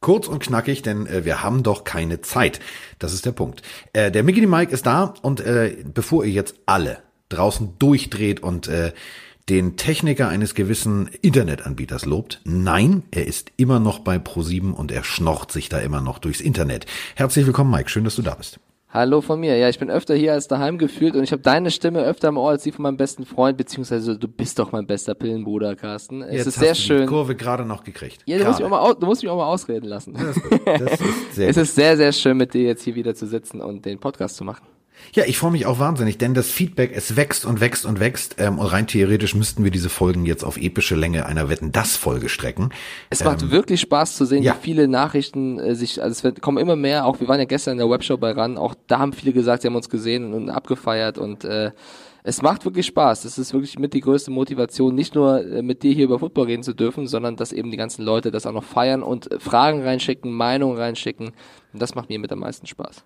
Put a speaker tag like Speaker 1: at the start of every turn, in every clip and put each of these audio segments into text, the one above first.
Speaker 1: Kurz und knackig, denn äh, wir haben doch keine Zeit. Das ist der Punkt. Äh, der Mickey Mike ist da und äh, bevor ihr jetzt alle draußen durchdreht und äh, den Techniker eines gewissen Internetanbieters lobt. Nein, er ist immer noch bei Pro7 und er schnorcht sich da immer noch durchs Internet. Herzlich willkommen, Mike. Schön, dass du da bist.
Speaker 2: Hallo von mir. Ja, ich bin öfter hier als daheim gefühlt und ich habe deine Stimme öfter im Ohr als die von meinem besten Freund, beziehungsweise du bist doch mein bester Pillenbruder, Carsten. Es
Speaker 1: Jetzt
Speaker 2: ist sehr schön.
Speaker 1: Die Kurve gerade noch gekriegt.
Speaker 2: Ja, du musst, mich auch mal, du musst mich auch mal ausreden lassen.
Speaker 1: Das ist sehr
Speaker 2: es ist sehr, sehr schön, mit dir jetzt hier wieder zu sitzen und den Podcast zu machen.
Speaker 1: Ja, ich freue mich auch wahnsinnig, denn das Feedback, es wächst und wächst und wächst. Ähm, und rein theoretisch müssten wir diese Folgen jetzt auf epische Länge einer Wetten-Das-Folge strecken.
Speaker 2: Es macht wirklich Spaß zu sehen,
Speaker 1: Ähm, ja.
Speaker 2: wie viele Nachrichten äh, sich, also es wird, kommen immer mehr, auch wir waren ja gestern in der Webshow bei RAN, auch da haben viele gesagt, sie haben uns gesehen und abgefeiert und äh, es macht wirklich Spaß. Das ist wirklich mit die größte Motivation, nicht nur äh, mit dir hier über Football reden zu dürfen, sondern dass eben die ganzen Leute das auch noch feiern und Fragen reinschicken, Meinungen reinschicken. Und das macht mir mit am meisten Spaß.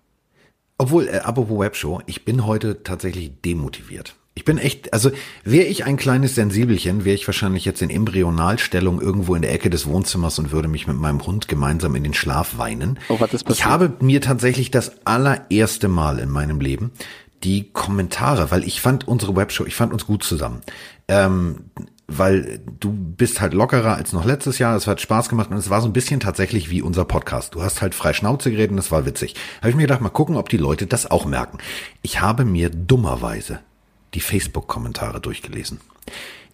Speaker 1: Obwohl, äh, apropos Webshow, ich bin heute tatsächlich demotiviert. Ich bin echt, also wäre ich ein kleines Sensibelchen, wäre ich wahrscheinlich jetzt in Embryonalstellung irgendwo in der Ecke des Wohnzimmers und würde mich mit meinem Hund gemeinsam in den Schlaf weinen.
Speaker 2: Oh, was ist
Speaker 1: ich
Speaker 2: passiert?
Speaker 1: habe mir tatsächlich das allererste Mal in meinem Leben die Kommentare, weil ich fand unsere Webshow, ich fand uns gut zusammen. Ähm, weil du bist halt lockerer als noch letztes Jahr. Es hat Spaß gemacht und es war so ein bisschen tatsächlich wie unser Podcast. Du hast halt frei Schnauze geredet und das war witzig. Habe ich mir gedacht, mal gucken, ob die Leute das auch merken. Ich habe mir dummerweise die Facebook-Kommentare durchgelesen.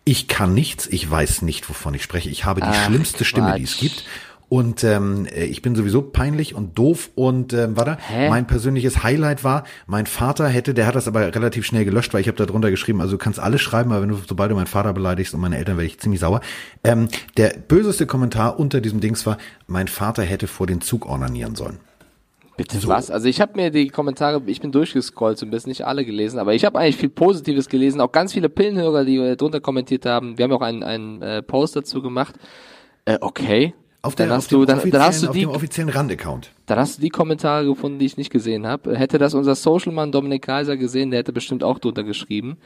Speaker 1: Ich kann nichts, ich weiß nicht, wovon ich spreche. Ich habe die
Speaker 2: Ach,
Speaker 1: schlimmste Stimme, die es
Speaker 2: Quatsch.
Speaker 1: gibt. Und ähm, äh, ich bin sowieso peinlich und doof und ähm, warte,
Speaker 2: Hä?
Speaker 1: mein persönliches Highlight war, mein Vater hätte, der hat das aber relativ schnell gelöscht, weil ich habe da drunter geschrieben, also du kannst alles schreiben, aber wenn du, sobald du meinen Vater beleidigst und meine Eltern, werde ich ziemlich sauer. Ähm, der böseste Kommentar unter diesem Dings war, mein Vater hätte vor den Zug ornanieren sollen.
Speaker 2: Bitte was? Also ich habe mir die Kommentare, ich bin durchgescrollt so ein bisschen, nicht alle gelesen, aber ich habe eigentlich viel Positives gelesen, auch ganz viele Pillenhörer, die drunter kommentiert haben. Wir haben auch einen, einen äh, Post dazu gemacht. Äh, okay.
Speaker 1: Auf,
Speaker 2: dann
Speaker 1: der,
Speaker 2: hast du, dann, dann hast du
Speaker 1: offiziellen- auf
Speaker 2: die,
Speaker 1: dem offiziellen Rand-Account.
Speaker 2: dann hast du die Kommentare gefunden, die ich nicht gesehen habe. Hätte das unser Socialmann Dominik Kaiser gesehen, der hätte bestimmt auch drunter geschrieben.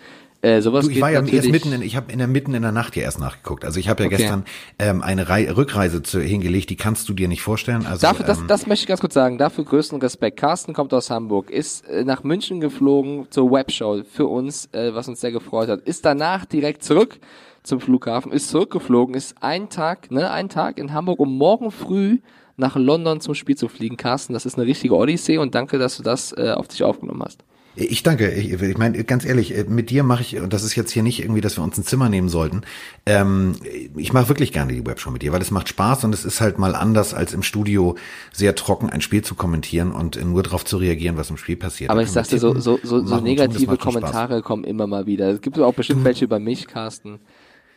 Speaker 2: Äh, sowas
Speaker 1: Du, ich war ja erst mitten in, ich habe in der mitten in der Nacht ja erst nachgeguckt. Also ich habe ja
Speaker 2: Okay.
Speaker 1: gestern ähm, eine Rei Rückreise zu, hingelegt, die kannst du dir nicht vorstellen. Also
Speaker 2: Dafür, das,
Speaker 1: ähm,
Speaker 2: das möchte ich ganz kurz sagen. Dafür größten Respekt. Carsten kommt aus Hamburg, ist äh, nach München geflogen zur Webshow für uns, äh, was uns sehr gefreut hat. Ist danach direkt zurück zum Flughafen, ist zurückgeflogen, ist ein Tag, ne, ein Tag in Hamburg, um morgen früh nach London zum Spiel zu fliegen. Carsten, das ist eine richtige Odyssee und danke, dass du das äh, auf dich aufgenommen hast.
Speaker 1: Ich danke. Ich, ich meine, ganz ehrlich, äh, mit dir mache ich, und das ist jetzt hier nicht irgendwie, dass wir uns ein Zimmer nehmen sollten, ähm, ich mache wirklich gerne die Webshow mit dir, weil es macht Spaß und es ist halt mal anders, als im Studio sehr trocken ein Spiel zu kommentieren und nur darauf zu reagieren, was im Spiel passiert.
Speaker 2: Aber
Speaker 1: Da
Speaker 2: ich sagte, so, so, so, so negative. Kommentare kommen immer mal wieder. Es gibt auch bestimmt welche über mich, Carsten.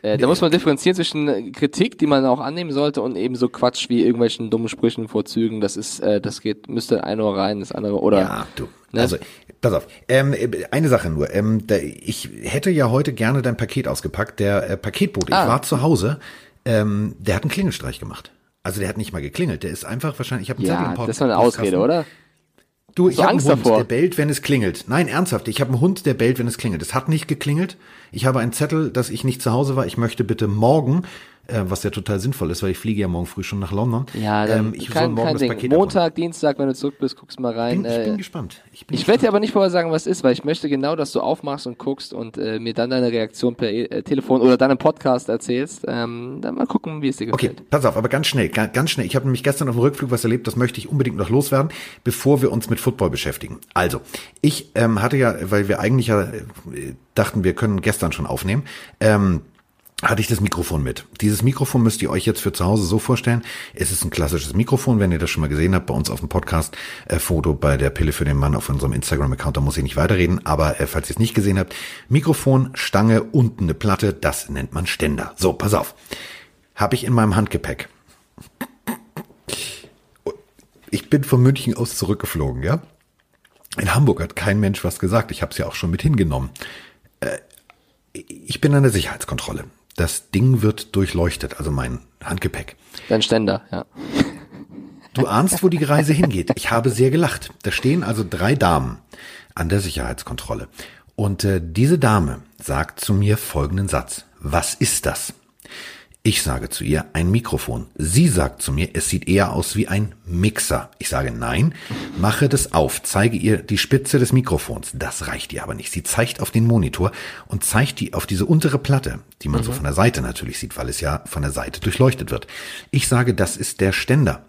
Speaker 2: Äh, da muss man differenzieren zwischen äh, Kritik, die man auch annehmen sollte, und eben so Quatsch wie irgendwelchen dummen Sprüchen vor Zügen. Das ist, äh, das geht, müsste ein Ohr rein, das andere, oder?
Speaker 1: Ja, du.
Speaker 2: Ne?
Speaker 1: Also, pass auf. Ähm, eine Sache nur. Ähm, da, ich hätte ja heute gerne dein Paket ausgepackt. Der äh, Paketbote,
Speaker 2: Ah.
Speaker 1: ich war zu Hause, ähm, der hat einen Klingelstreich gemacht. Also der hat nicht mal geklingelt. Der ist einfach wahrscheinlich, ich habe einen Zettel
Speaker 2: Ja,
Speaker 1: im Pod-
Speaker 2: das war eine. Ausrede, oder?
Speaker 1: Du, ich
Speaker 2: So
Speaker 1: habe einen Hund,
Speaker 2: davor.
Speaker 1: der bellt, wenn es klingelt. Nein, ernsthaft, ich habe einen Hund, der bellt, wenn es klingelt. Es hat nicht geklingelt. Ich habe einen Zettel, dass ich nicht zu Hause war. Ich möchte bitte morgen, äh, was ja total sinnvoll ist, weil ich fliege ja morgen früh schon nach London.
Speaker 2: Ja, dann
Speaker 1: ähm, ich soll
Speaker 2: kein,
Speaker 1: morgen das
Speaker 2: Ding.
Speaker 1: Paket abholen.
Speaker 2: Montag, Dienstag, wenn du zurück bist, guckst mal rein.
Speaker 1: Bin, ich bin
Speaker 2: äh,
Speaker 1: gespannt. Ich, bin
Speaker 2: ich werde dir aber nicht vorher sagen, was ist, weil ich möchte genau, dass du aufmachst und guckst und äh, mir dann deine Reaktion per äh, Telefon oder dann im Podcast erzählst. Ähm, dann mal gucken, wie es dir
Speaker 1: Okay,
Speaker 2: gefällt.
Speaker 1: pass auf, aber ganz schnell, ga- ganz schnell. Ich habe nämlich gestern auf dem Rückflug was erlebt, das möchte ich unbedingt noch loswerden, bevor wir uns mit Football beschäftigen. Also, ich ähm, hatte ja, weil wir eigentlich ja äh, dachten, wir können gestern schon aufnehmen, ähm, hatte ich das Mikrofon mit. Dieses Mikrofon müsst ihr euch jetzt für zu Hause so vorstellen. Es ist ein klassisches Mikrofon, wenn ihr das schon mal gesehen habt, bei uns auf dem Podcast, äh, Foto bei der Pille für den Mann auf unserem Instagram-Account, da muss ich nicht weiterreden, aber äh, falls ihr es nicht gesehen habt, Mikrofon, Stange, unten eine Platte, das nennt man Ständer. So, pass auf. Habe ich in meinem Handgepäck. Ich bin von München aus zurückgeflogen, ja? In Hamburg hat kein Mensch was gesagt. Ich habe es ja auch schon mit hingenommen. Äh, ich bin an der Sicherheitskontrolle. Das Ding wird durchleuchtet, also mein Handgepäck.
Speaker 2: Dein Ständer, ja.
Speaker 1: Du ahnst, wo die Reise hingeht. Ich habe sehr gelacht. Da stehen also drei Damen an der Sicherheitskontrolle. Und äh, diese Dame sagt zu mir folgenden Satz. Was ist das? Ich sage zu ihr, ein Mikrofon. Sie sagt zu mir, es sieht eher aus wie ein Mixer. Ich sage nein, mache das auf, zeige ihr die Spitze des Mikrofons. Das reicht ihr aber nicht. Sie zeigt auf den Monitor und zeigt die auf diese untere Platte, die man mhm. so von der Seite natürlich sieht, weil es ja von der Seite durchleuchtet wird. Ich sage, das ist der Ständer.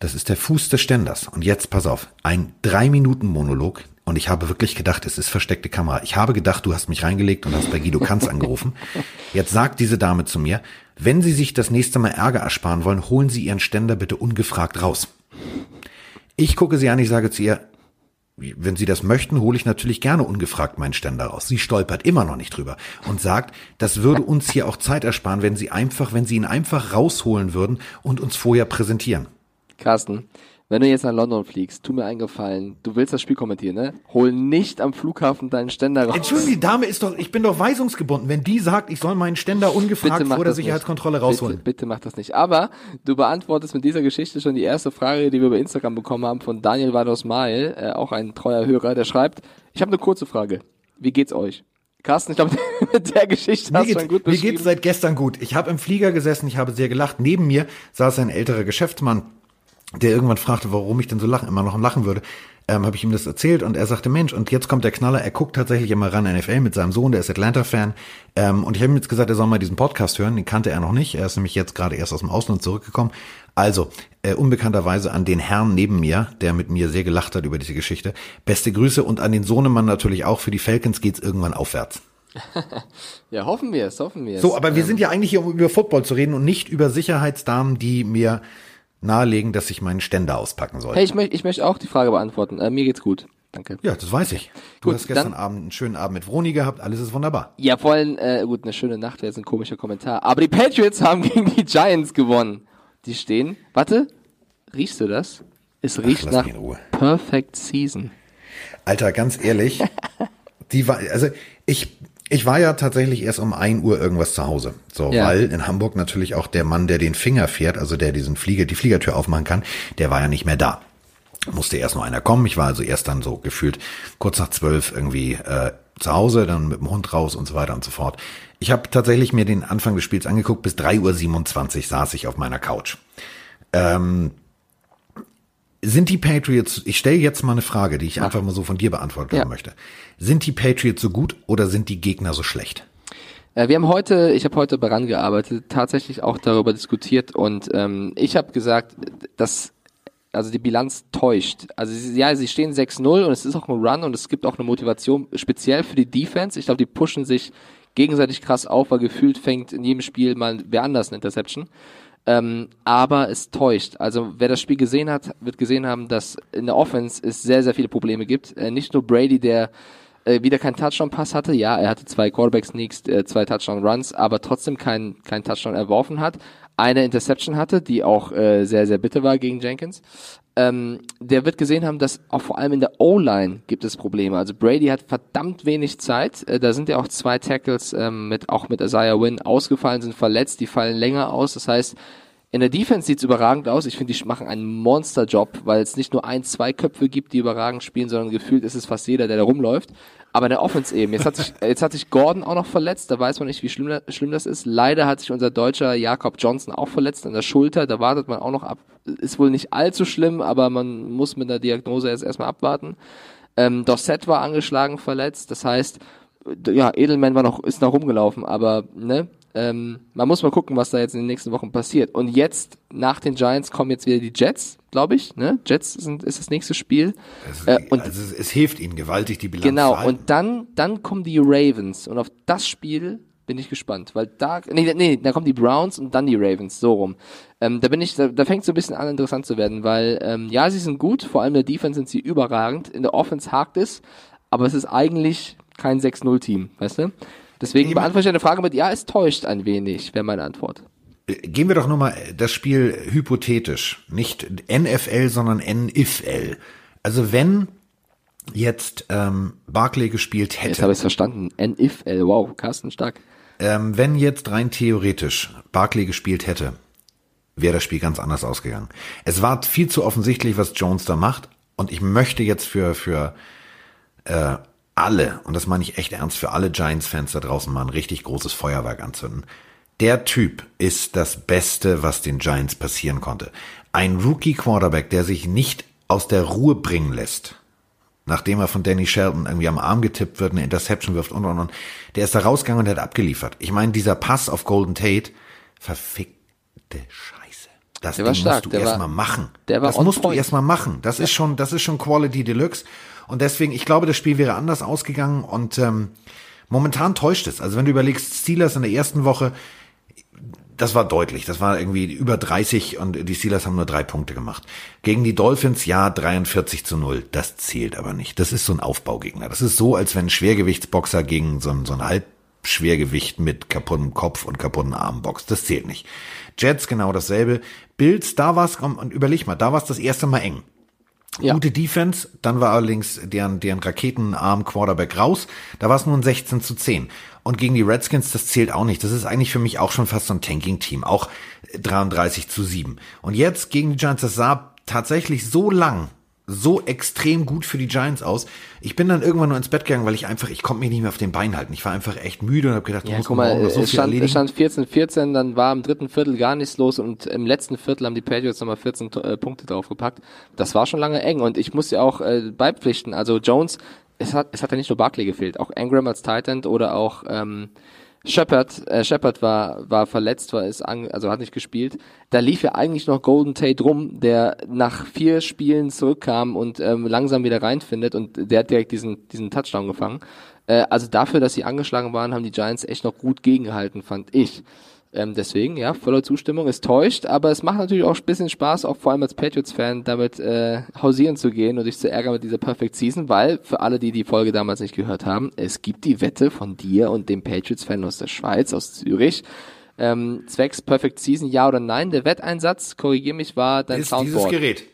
Speaker 1: Das ist der Fuß des Ständers. Und jetzt pass auf, ein drei Minuten Monolog, und ich habe wirklich gedacht, es ist versteckte Kamera. Ich habe gedacht, du hast mich reingelegt und hast bei Guido Kanz angerufen. Jetzt sagt diese Dame zu mir, wenn Sie sich das nächste Mal Ärger ersparen wollen, holen Sie Ihren Ständer bitte ungefragt raus. Ich gucke sie an, ich sage zu ihr, wenn Sie das möchten, hole ich natürlich gerne ungefragt meinen Ständer raus. Sie stolpert immer noch nicht drüber und sagt, das würde uns hier auch Zeit ersparen, wenn Sie einfach, wenn Sie ihn einfach rausholen würden und uns vorher präsentieren.
Speaker 2: Carsten, wenn du jetzt nach London fliegst, tu mir einen Gefallen, du willst das Spiel kommentieren, ne? Hol nicht am Flughafen deinen Ständer raus.
Speaker 1: Entschuldigung, die Dame ist doch, ich bin doch weisungsgebunden. Wenn die sagt, ich soll meinen Ständer ungefragt vor der Sicherheitskontrolle
Speaker 2: nicht.
Speaker 1: rausholen.
Speaker 2: Bitte, bitte mach das nicht. Aber du beantwortest mit dieser Geschichte schon die erste Frage, die wir über Instagram bekommen haben von Daniel Vados Mail, äh, auch ein treuer Hörer, der schreibt, ich habe eine kurze Frage. Wie geht's euch? Carsten, ich glaube, mit der Geschichte hast du schon gut
Speaker 1: beschrieben. Mir geht's seit gestern gut. Ich habe im Flieger gesessen, ich habe sehr gelacht. Neben mir saß ein älterer Geschäftsmann, der irgendwann fragte, warum ich denn so lachen, immer noch lachen würde, ähm, habe ich ihm das erzählt und er sagte, Mensch, und jetzt kommt der Knaller, er guckt tatsächlich immer ran NFL mit seinem Sohn, der ist Atlanta-Fan. Ähm, und ich habe ihm jetzt gesagt, er soll mal diesen Podcast hören, den kannte er noch nicht. Er ist nämlich jetzt gerade erst aus dem Ausland zurückgekommen. Also, äh, unbekannterweise an den Herrn neben mir, der mit mir sehr gelacht hat über diese Geschichte. Beste Grüße und an den Sohnemann natürlich auch. Für die Falcons geht's irgendwann aufwärts.
Speaker 2: ja, hoffen wir es, hoffen wir es.
Speaker 1: So, aber wir ähm, sind ja eigentlich hier, um über Football zu reden und nicht über Sicherheitsdamen, die mir nahelegen, dass ich meinen Ständer auspacken soll.
Speaker 2: Hey, ich möchte ich möchte auch die Frage beantworten. Äh, mir geht's gut. Danke.
Speaker 1: Ja, das weiß ich. Du gut, hast gestern Abend einen schönen Abend mit Vroni gehabt, alles ist wunderbar.
Speaker 2: Ja, vor allem, äh, gut, eine schöne Nacht wäre jetzt ein komischer Kommentar. Aber die Patriots haben gegen die Giants gewonnen. Die stehen, warte, riechst du das? Es riecht Ach, nach Perfect Season.
Speaker 1: Alter, ganz ehrlich, die war, also ich ich war ja tatsächlich erst um ein Uhr irgendwas zu Hause. So, ja. weil in Hamburg natürlich auch der Mann, der den Finger fährt, also der diesen Flieger, die Fliegertür aufmachen kann, der war ja nicht mehr da. Musste erst noch einer kommen. Ich war also erst dann so gefühlt kurz nach zwölf irgendwie äh, zu Hause, dann mit dem Hund raus und so weiter und so fort. Ich habe tatsächlich mir den Anfang des Spiels angeguckt. Bis drei Uhr siebenundzwanzig saß ich auf meiner Couch. Ähm, sind die Patriots, ich stelle jetzt mal eine Frage, die ich ja. einfach mal so von dir beantworten ja. möchte. Sind die Patriots so gut oder sind die Gegner so schlecht?
Speaker 2: Äh, wir haben heute, ich habe heute daran gearbeitet, tatsächlich auch darüber diskutiert und ähm, ich habe gesagt, dass also die Bilanz täuscht. Also sie, ja, sie stehen 6-0 und es ist auch ein Run und es gibt auch eine Motivation speziell für die Defense. Ich glaube, die pushen sich gegenseitig krass auf, weil gefühlt fängt in jedem Spiel mal wer anders eine Interception. Ähm, aber es täuscht. Also wer das Spiel gesehen hat, wird gesehen haben, dass in der Offense es sehr, sehr viele Probleme gibt. Äh, nicht nur Brady, der äh, wieder keinen Touchdown-Pass hatte. Ja, er hatte zwei Quarterback-Sneaks, äh, zwei Touchdown-Runs, aber trotzdem keinen kein Touchdown erworfen hat. Eine Interception hatte, die auch äh, sehr, sehr bitter war gegen Jenkins. Ähm, der wird gesehen haben, dass auch vor allem in der O-Line gibt es Probleme. Also Brady hat verdammt wenig Zeit. Äh, da sind ja auch zwei Tackles ähm, mit auch mit Isaiah Wynn ausgefallen, sind verletzt, die fallen länger aus. Das heißt, in der Defense sieht's überragend aus. Ich finde, die machen einen Monsterjob, weil es nicht nur ein, zwei Köpfe gibt, die überragend spielen, sondern gefühlt ist es fast jeder, der da rumläuft. Aber in der Offense eben. Jetzt hat sich, jetzt hat sich Gordon auch noch verletzt. Da weiß man nicht, wie schlimm, schlimm das ist. Leider hat sich unser deutscher Jakob Johnson auch verletzt an der Schulter. Da wartet man auch noch ab. Ist wohl nicht allzu schlimm, aber man muss mit der Diagnose jetzt erstmal abwarten. Ähm, Dorset war angeschlagen, verletzt. Das heißt, ja, Edelman war noch, ist noch rumgelaufen, aber, ne, ähm, man muss mal gucken, was da jetzt in den nächsten Wochen passiert. Und jetzt, nach den Giants, kommen jetzt wieder die Jets, glaube ich. Ne? Jets sind, ist das nächste Spiel.
Speaker 1: Also, äh, und also es, es, hilft ihnen gewaltig, die Bilanz
Speaker 2: Genau, und dann, dann kommen die Ravens. Und auf das Spiel bin ich gespannt, weil da, nee, nee, da kommen die Browns und dann die Ravens, so rum. Ähm, da bin ich, da, da fängt so ein bisschen an interessant zu werden, weil, ähm, ja, sie sind gut, vor allem in der Defense sind sie überragend, in der Offense hakt es, aber es ist eigentlich kein 6-0-Team, weißt du? Deswegen Eben. beantworte ich eine Frage mit, ja, es täuscht ein wenig, wäre meine Antwort.
Speaker 1: Äh, gehen wir doch nochmal das Spiel hypothetisch. Nicht NFL, sondern NFL. Also wenn jetzt ähm, Barclay gespielt hätte.
Speaker 2: Jetzt habe ich es verstanden. NFL, wow, Carsten stark.
Speaker 1: Ähm, wenn jetzt rein theoretisch Barclay gespielt hätte, wäre das Spiel ganz anders ausgegangen. Es war viel zu offensichtlich, was Jones da macht. Und ich möchte jetzt für, für äh, alle, und das meine ich echt ernst, für alle Giants-Fans da draußen mal ein richtig großes Feuerwerk anzünden. Der Typ ist das Beste, was den Giants passieren konnte. Ein Rookie Quarterback, der sich nicht aus der Ruhe bringen lässt, nachdem er von Danny Shelton irgendwie am Arm getippt wird, eine Interception wirft und und und. Der ist da rausgegangen und hat abgeliefert. Ich meine, dieser Pass auf Golden Tate, verfickte Scheiße. Das
Speaker 2: Der
Speaker 1: Ding musst du erstmal machen. das musst
Speaker 2: point.
Speaker 1: du erstmal machen. Das ist schon, das ist schon Quality Deluxe. Und deswegen, ich glaube, das Spiel wäre anders ausgegangen und ähm, momentan täuscht es. Also wenn du überlegst, Steelers in der ersten Woche, das war deutlich. Das war irgendwie über 30 und die Steelers haben nur drei Punkte gemacht. Gegen die Dolphins, ja, 43 zu 0. Das zählt aber nicht. Das ist so ein Aufbaugegner. Das ist so, als wenn ein Schwergewichtsboxer gegen so ein, so ein Halbschwergewicht mit kaputtem Kopf und kaputten Arm boxt. Das zählt nicht. Jets genau dasselbe. Bills, da war's, und überleg mal, da war's das erste Mal eng.
Speaker 2: Ja.
Speaker 1: Gute Defense, dann war allerdings deren, deren Raketenarm Quarterback raus. Da war es nun 16 zu 10. Und gegen die Redskins, das zählt auch nicht. Das ist eigentlich für mich auch schon fast so ein Tanking-Team. Auch 33 zu 7. Und jetzt gegen die Giants, das sah tatsächlich so lang, so extrem gut für die Giants aus. Ich bin dann irgendwann nur ins Bett gegangen, weil ich einfach, ich konnte mich nicht mehr auf den Beinen halten. Ich war einfach echt müde und habe gedacht,
Speaker 2: Ja,
Speaker 1: muss
Speaker 2: guck mal,
Speaker 1: so
Speaker 2: es
Speaker 1: viel
Speaker 2: stand, es stand 14-14, dann war im dritten Viertel gar nichts los und im letzten Viertel haben die Patriots nochmal 14 To- äh, Punkte draufgepackt. Das war schon lange eng und ich muss ja auch äh, beipflichten, also Jones, es hat, es hat ja nicht nur Barkley gefehlt, auch Engram als Titan oder auch ähm, Shepard, äh, Shepard war, war verletzt, war ist an, also hat nicht gespielt. Da lief ja eigentlich noch Golden Tate rum, der nach vier Spielen zurückkam und ähm, langsam wieder reinfindet und der hat direkt diesen, diesen Touchdown gefangen. Äh, also dafür, dass sie angeschlagen waren, haben die Giants echt noch gut gegengehalten, fand ich. Ähm, deswegen, ja, voller Zustimmung, es täuscht, aber es macht natürlich auch ein bisschen Spaß, auch vor allem als Patriots-Fan, damit äh, hausieren zu gehen und dich zu ärgern mit dieser Perfect Season, weil, für alle, die die Folge damals nicht gehört haben, es gibt die Wette von dir und dem Patriots-Fan aus der Schweiz, aus Zürich, ähm, zwecks Perfect Season, ja oder nein. Der Wetteinsatz, korrigier mich, war dein
Speaker 1: ist dieses
Speaker 2: Soundboard.
Speaker 1: Gerät.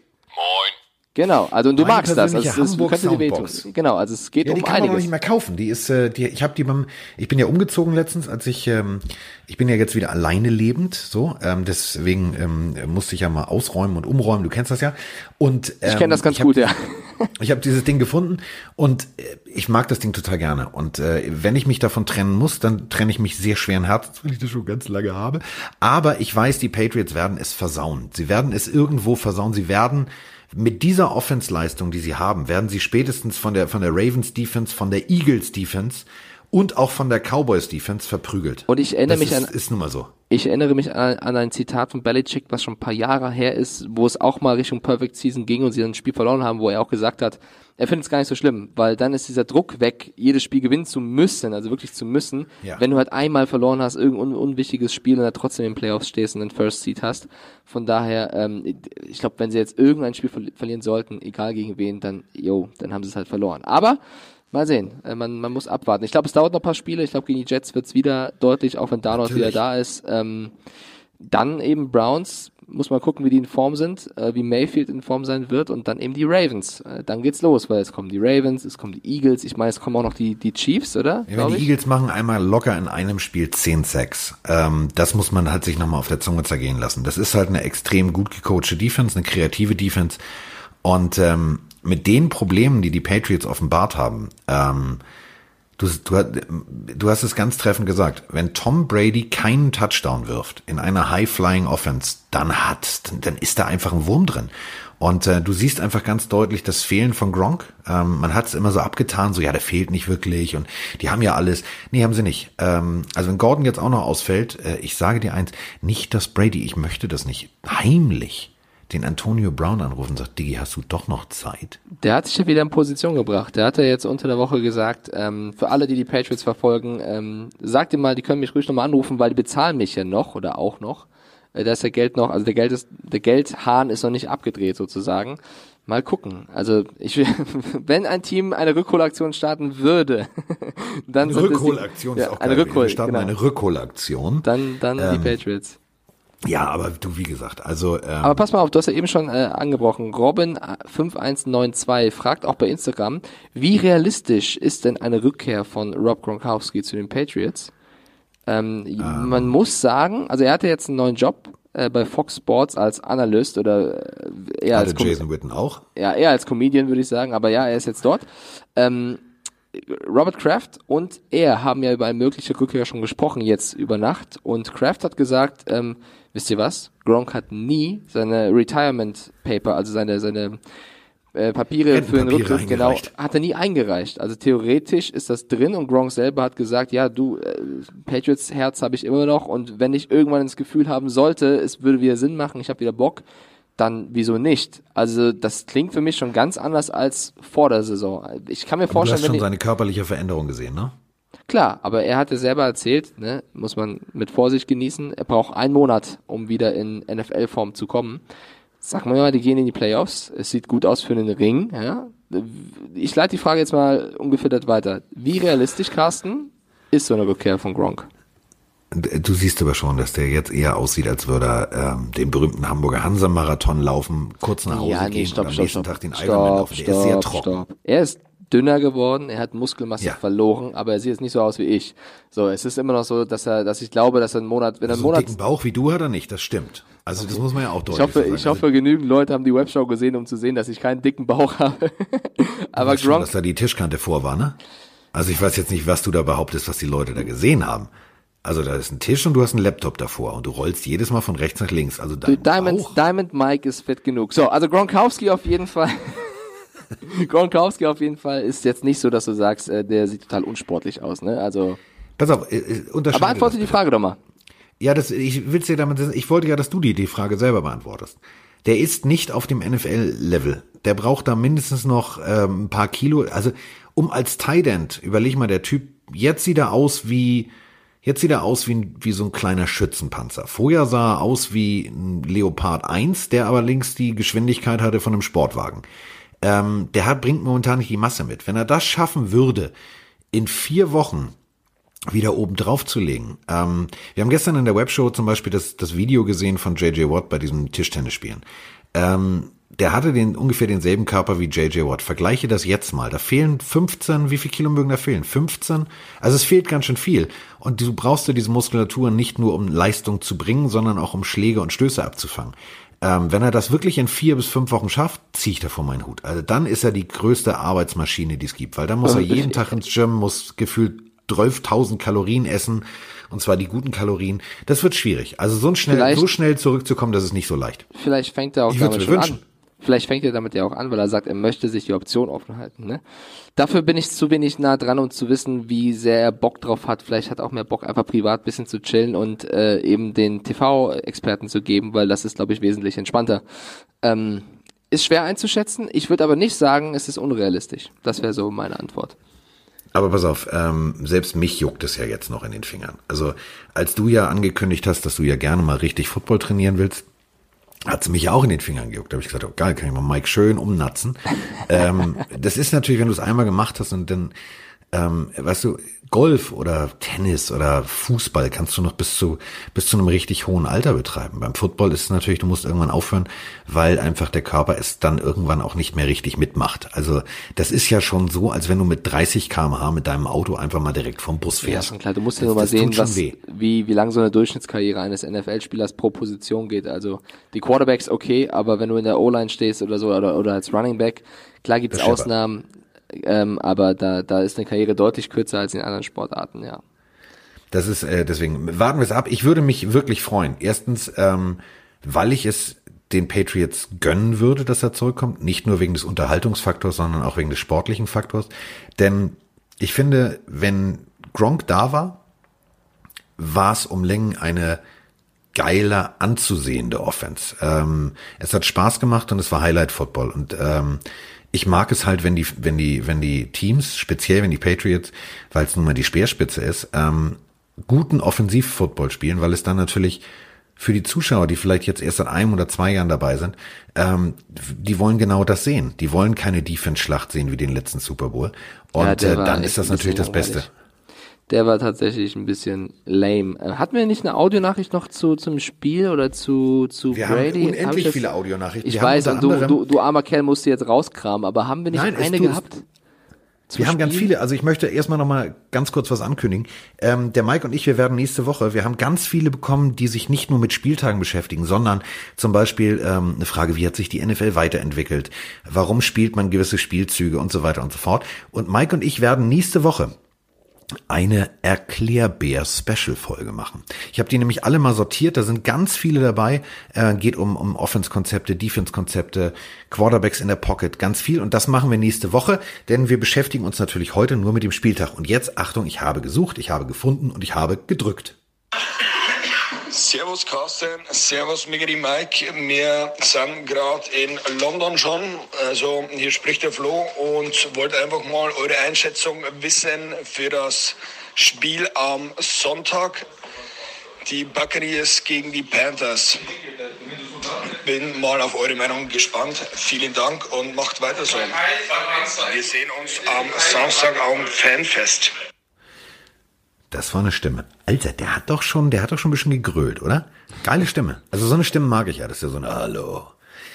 Speaker 2: Genau, also und du
Speaker 1: Meine
Speaker 2: magst das, also es
Speaker 1: Hamburg
Speaker 2: könnte dir wehtun. Genau, also es geht
Speaker 1: Ja, die
Speaker 2: um
Speaker 1: kann man noch
Speaker 2: einiges.
Speaker 1: nicht mehr kaufen. Die ist, äh, die, ich habe die beim, ich bin ja umgezogen letztens, als ich, ähm, ich bin ja jetzt wieder alleine lebend, so, ähm, deswegen ähm, musste ich ja mal ausräumen und umräumen. Du kennst das ja. Und ähm,
Speaker 2: Ich kenne das ganz
Speaker 1: hab
Speaker 2: gut, ja.
Speaker 1: ich habe dieses Ding gefunden und äh, ich mag das Ding total gerne. Und äh, wenn ich mich davon trennen muss, dann trenne ich mich sehr schweren Herzens, weil ich das schon ganz lange habe. Aber ich weiß, die Patriots werden es versauen. Sie werden es irgendwo versauen. Sie werden mit dieser Offense-Leistung, die sie haben, werden sie spätestens von der von der Ravens Defense, von der Eagles Defense und auch von der Cowboys Defense verprügelt.
Speaker 2: Und ich erinnere
Speaker 1: das
Speaker 2: mich
Speaker 1: ist,
Speaker 2: an-
Speaker 1: ist nun mal so.
Speaker 2: Ich erinnere mich an, an ein Zitat von Belichick, was schon ein paar Jahre her ist, wo es auch mal Richtung Perfect Season ging und sie dann ein Spiel verloren haben, wo er auch gesagt hat, er findet es gar nicht so schlimm, weil dann ist dieser Druck weg, jedes Spiel gewinnen zu müssen, also wirklich zu müssen.
Speaker 1: Ja.
Speaker 2: Wenn du halt einmal verloren hast, irgendein un unwichtiges Spiel und dann trotzdem in den Playoffs stehst und den First Seed hast. Von daher, ähm, ich glaube, wenn sie jetzt irgendein Spiel verli verlieren sollten, egal gegen wen, dann, jo, dann haben sie es halt verloren. Aber Mal sehen, äh, man, man muss abwarten. Ich glaube, es dauert noch ein paar Spiele. Ich glaube, gegen die Jets wird's wieder deutlich, auch wenn Darnold wieder da ist. Ähm, dann eben Browns, muss man gucken, wie die in Form sind, äh, wie Mayfield in Form sein wird und dann eben die Ravens. Äh, dann geht's los, weil es kommen die Ravens, es kommen die Eagles, ich meine, es kommen auch noch die, die Chiefs, oder?
Speaker 1: Ja, wenn die
Speaker 2: ich.
Speaker 1: Eagles machen einmal locker in einem Spiel 10 Sacks. Ähm, das muss man halt sich nochmal auf der Zunge zergehen lassen. Das ist halt eine extrem gut gecoachte Defense, eine kreative Defense. Und ähm, mit den Problemen, die die Patriots offenbart haben, ähm, du, du, du hast es ganz treffend gesagt, wenn Tom Brady keinen Touchdown wirft in einer High-Flying Offense, dann hat, dann ist da einfach ein Wurm drin. Und äh, du siehst einfach ganz deutlich das Fehlen von Gronk. Ähm, man hat es immer so abgetan, so ja, der fehlt nicht wirklich und die haben ja alles. Nee, haben sie nicht. Ähm, also wenn Gordon jetzt auch noch ausfällt, äh, ich sage dir eins, nicht dass Brady, ich möchte das nicht, heimlich den Antonio Brown anrufen und sagt, Diggi, hast du doch noch Zeit?
Speaker 2: Der hat sich ja wieder in Position gebracht. Der hat ja jetzt unter der Woche gesagt, ähm, für alle, die die Patriots verfolgen, ähm, sagt ihm mal, die können mich ruhig nochmal anrufen, weil die bezahlen mich ja noch oder auch noch. Äh, da ist der Geld noch, also der Geld ist, der Geldhahn ist noch nicht abgedreht sozusagen. Mal gucken. Also ich, wenn ein Team eine Rückholaktion starten würde, dann sind es die-
Speaker 1: Rückholaktion ist
Speaker 2: ja,
Speaker 1: auch
Speaker 2: eine
Speaker 1: geil.
Speaker 2: Rückhol,
Speaker 1: Wir starten
Speaker 2: genau.
Speaker 1: eine Rückholaktion.
Speaker 2: Dann, dann die
Speaker 1: Ähm,
Speaker 2: Patriots.
Speaker 1: Ja, aber du, wie gesagt, also ähm,
Speaker 2: Aber pass mal auf, du hast ja eben schon äh, angebrochen. Robin5192 fragt auch bei Instagram, wie realistisch ist denn eine Rückkehr von Rob Gronkowski zu den Patriots? Ähm, Man muss sagen, also er hatte jetzt einen neuen Job äh, bei Fox Sports als Analyst oder äh, eher als
Speaker 1: hatte
Speaker 2: Com-
Speaker 1: Jason Witten auch.
Speaker 2: ja, eher als Comedian würde ich sagen, aber ja, er ist jetzt dort. Ähm, Robert Kraft und er haben ja über eine mögliche Rückkehr schon gesprochen, jetzt über Nacht. Und Kraft hat gesagt, ähm, wisst ihr was? Gronk hat nie seine Retirement Paper, also seine, seine äh, Papiere für den Rücktritt, genau, hat er nie eingereicht. Also theoretisch ist das drin und Gronk selber hat gesagt, ja, du, äh, Patriots Herz habe ich immer noch und wenn ich irgendwann das Gefühl haben sollte, es würde wieder Sinn machen, ich habe wieder Bock, dann wieso nicht? Also das klingt für mich schon ganz anders als vor der Saison. Ich kann mir vorstellen,
Speaker 1: du hast schon seine körperliche Veränderung gesehen, ne?
Speaker 2: Klar, aber er hatte selber erzählt, ne, muss man mit Vorsicht genießen, er braucht einen Monat, um wieder in NFL-Form zu kommen. Sag mal, mal, die gehen in die Playoffs, es sieht gut aus für einen Ring, ja. Ich leite die Frage jetzt mal ungefähr weiter. Wie realistisch, Carsten, ist so eine Rückkehr von Gronk?
Speaker 1: Du siehst aber schon, dass der jetzt eher aussieht, als würde er ähm, den berühmten Hamburger Hansa-Marathon laufen, kurz nach Hause
Speaker 2: ja, nee,
Speaker 1: gehen
Speaker 2: stopp,
Speaker 1: und am
Speaker 2: stopp,
Speaker 1: nächsten
Speaker 2: stopp,
Speaker 1: Tag den Ironman laufen. Der
Speaker 2: stopp,
Speaker 1: ist sehr trocken.
Speaker 2: Stopp. Er ist dünner geworden, er hat Muskelmasse
Speaker 1: Ja.
Speaker 2: verloren, aber er sieht jetzt nicht so aus wie ich. So, es ist immer noch so, dass er, dass ich glaube, dass er einen Monat, wenn er einen
Speaker 1: So einen
Speaker 2: Monat,
Speaker 1: dicken Bauch wie du hat er nicht, das stimmt. Also das muss man ja auch
Speaker 2: ich
Speaker 1: deutlich
Speaker 2: hoffe,
Speaker 1: so sagen.
Speaker 2: ich hoffe, genügend Leute haben die Webshow gesehen, um zu sehen, dass ich keinen dicken Bauch habe. aber
Speaker 1: also, schon,
Speaker 2: Gronk,
Speaker 1: dass da die Tischkante vor war, ne? Also ich weiß jetzt nicht, was du da behauptest, was die Leute da gesehen haben. Also da ist ein Tisch und du hast einen Laptop davor und du rollst jedes Mal von rechts nach links. Also dein
Speaker 2: Diamond, Diamond Mike ist fit genug. So, also Gronkowski auf jeden Fall. Gronkowski auf jeden Fall ist jetzt nicht so, dass du sagst, äh, der sieht total unsportlich aus, ne? Also,
Speaker 1: pass auf, äh, äh, unterscheide
Speaker 2: aber antworte die Frage doch mal.
Speaker 1: Ja, das, ich will's dir damit, ich wollte ja, dass du die, die Frage selber beantwortest. Der ist nicht auf dem NFL-Level. Der braucht da mindestens noch ähm, ein paar Kilo. Also, um als Tight End, überleg mal, der Typ, jetzt sieht er aus wie, jetzt sieht er aus wie, wie so ein kleiner Schützenpanzer. Vorher sah er aus wie ein Leopard 1, der aber links die Geschwindigkeit hatte von einem Sportwagen. Ähm, der hat, bringt momentan nicht die Masse mit. Wenn er das schaffen würde, in vier Wochen wieder oben drauf zu legen. Ähm, wir haben gestern in der Webshow zum Beispiel das, das Video gesehen von JJ Watt bei diesem Tischtennisspielen. Ähm, der hatte den, ungefähr denselben Körper wie JJ Watt. Vergleiche das jetzt mal. Da fehlen 15, wie viel Kilo mögen da fehlen? 15? Also es fehlt ganz schön viel. Und du brauchst ja diese Muskulatur nicht nur, um Leistung zu bringen, sondern auch um Schläge und Stöße abzufangen. Ähm, wenn er das wirklich in vier bis fünf Wochen schafft, ziehe ich davor meinen Hut. Also dann ist er die größte Arbeitsmaschine, die es gibt, weil dann muss er jeden Tag ins Gym, muss gefühlt 12.000 Kalorien essen, und zwar die guten Kalorien. Das wird schwierig. Also so schnell,
Speaker 2: Vielleicht-
Speaker 1: so schnell zurückzukommen, das ist nicht so leicht.
Speaker 2: Vielleicht fängt er auch
Speaker 1: Ich
Speaker 2: damit schon
Speaker 1: wünschen.
Speaker 2: an. Vielleicht fängt er damit ja auch an, weil er sagt, er möchte sich die Option offen halten. Ne? Dafür bin ich zu wenig nah dran, um zu wissen, wie sehr er Bock drauf hat. Vielleicht hat er auch mehr Bock, einfach privat bisschen zu chillen und äh, eben den TV-Experten zu geben, weil das ist, glaube ich, wesentlich entspannter. Ähm, ist schwer einzuschätzen. Ich würde aber nicht sagen, es ist unrealistisch. Das wäre so meine Antwort.
Speaker 1: Aber pass auf, ähm, selbst mich juckt es ja jetzt noch in den Fingern. Also als du ja angekündigt hast, dass du ja gerne mal richtig Football trainieren willst, hat es mich auch in den Fingern gejuckt. Da habe ich gesagt, oh geil, kann ich mal Mike schön umnatzen. ähm, das ist natürlich, wenn du es einmal gemacht hast und dann, ähm, weißt du, Golf oder Tennis oder Fußball kannst du noch bis zu bis zu einem richtig hohen Alter betreiben. Beim Football ist es natürlich, du musst irgendwann aufhören, weil einfach der Körper es dann irgendwann auch nicht mehr richtig mitmacht. Also das ist ja schon so, als wenn du mit 30 km/h mit deinem Auto einfach mal direkt vom Bus
Speaker 2: Ja,
Speaker 1: fährst.
Speaker 2: schon klar. Du musst ja nur mal sehen, was, wie, wie lang so eine Durchschnittskarriere eines NFL-Spielers pro Position geht. Also die Quarterbacks okay, aber wenn du in der O-Line stehst oder so oder, oder als Running Back, klar
Speaker 1: Das scheppert.
Speaker 2: Ausnahmen, ähm, aber da, da ist eine Karriere deutlich kürzer als in anderen Sportarten, ja.
Speaker 1: Das ist äh, deswegen warten wir es ab. Ich würde mich wirklich freuen. Erstens, ähm, weil ich es den Patriots gönnen würde, dass er zurückkommt, nicht nur wegen des Unterhaltungsfaktors, sondern auch wegen des sportlichen Faktors. Denn ich finde, wenn Gronk da war, war es um Längen eine geiler anzusehende Offense. Ähm, es hat Spaß gemacht und es war Highlight Football und ähm, ich mag es halt, wenn die, wenn die, wenn die Teams, speziell wenn die Patriots, weil es nun mal die Speerspitze ist, ähm, guten Offensiv-Football spielen, weil es dann natürlich für die Zuschauer, die vielleicht jetzt erst seit einem oder zwei Jahren dabei sind, ähm, die wollen genau das sehen. Die wollen keine Defense-Schlacht sehen wie den letzten Super Bowl. Und
Speaker 2: Ja,
Speaker 1: äh, dann ist das natürlich das Beste.
Speaker 2: langweilig. Der war tatsächlich ein bisschen lame. Äh, Hatten wir nicht eine Audionachricht noch zu zum Spiel oder zu zu
Speaker 1: Wir haben
Speaker 2: Brady?
Speaker 1: unendlich
Speaker 2: Hab
Speaker 1: viele Audionachrichten.
Speaker 2: Ich
Speaker 1: Wir haben
Speaker 2: weiß, und du, du, du armer Kerl musst du jetzt rauskramen, aber haben wir nicht
Speaker 1: Nein,
Speaker 2: eine gehabt?
Speaker 1: wir haben ganz viele, also ich möchte erstmal nochmal ganz kurz was ankündigen. Ähm, der Mike und ich, wir werden nächste Woche, wir haben ganz viele bekommen, die sich nicht nur mit Spieltagen beschäftigen, sondern zum Beispiel ähm, eine Frage, wie hat sich die NFL weiterentwickelt? Warum spielt man gewisse Spielzüge und so weiter und so fort. Und Mike und ich werden nächste Woche eine Erklärbär-Special-Folge machen. Ich habe die nämlich alle mal sortiert, da sind ganz viele dabei, äh, geht um, um Offense-Konzepte, Defense-Konzepte, Quarterbacks in der Pocket, ganz viel und das machen wir nächste Woche, denn wir beschäftigen uns natürlich heute nur mit dem Spieltag. Und jetzt, Achtung, ich habe gesucht, ich habe gefunden und ich habe gedrückt.
Speaker 3: Servus Carsten, Servus Miggy Mike. Wir sind gerade in London schon. Also hier spricht der Flo und wollte einfach mal eure Einschätzung wissen für das Spiel am Sonntag. Die Buccaneers gegen die Panthers. Bin mal auf eure Meinung gespannt. Vielen Dank und macht weiter so. Wir sehen uns am Samstag am Fanfest.
Speaker 1: Das war eine Stimme. Alter, der hat doch schon, der hat doch schon ein bisschen gegrölt, oder? Geile Stimme. Also so eine Stimme mag ich ja. Das ist ja so eine Hallo.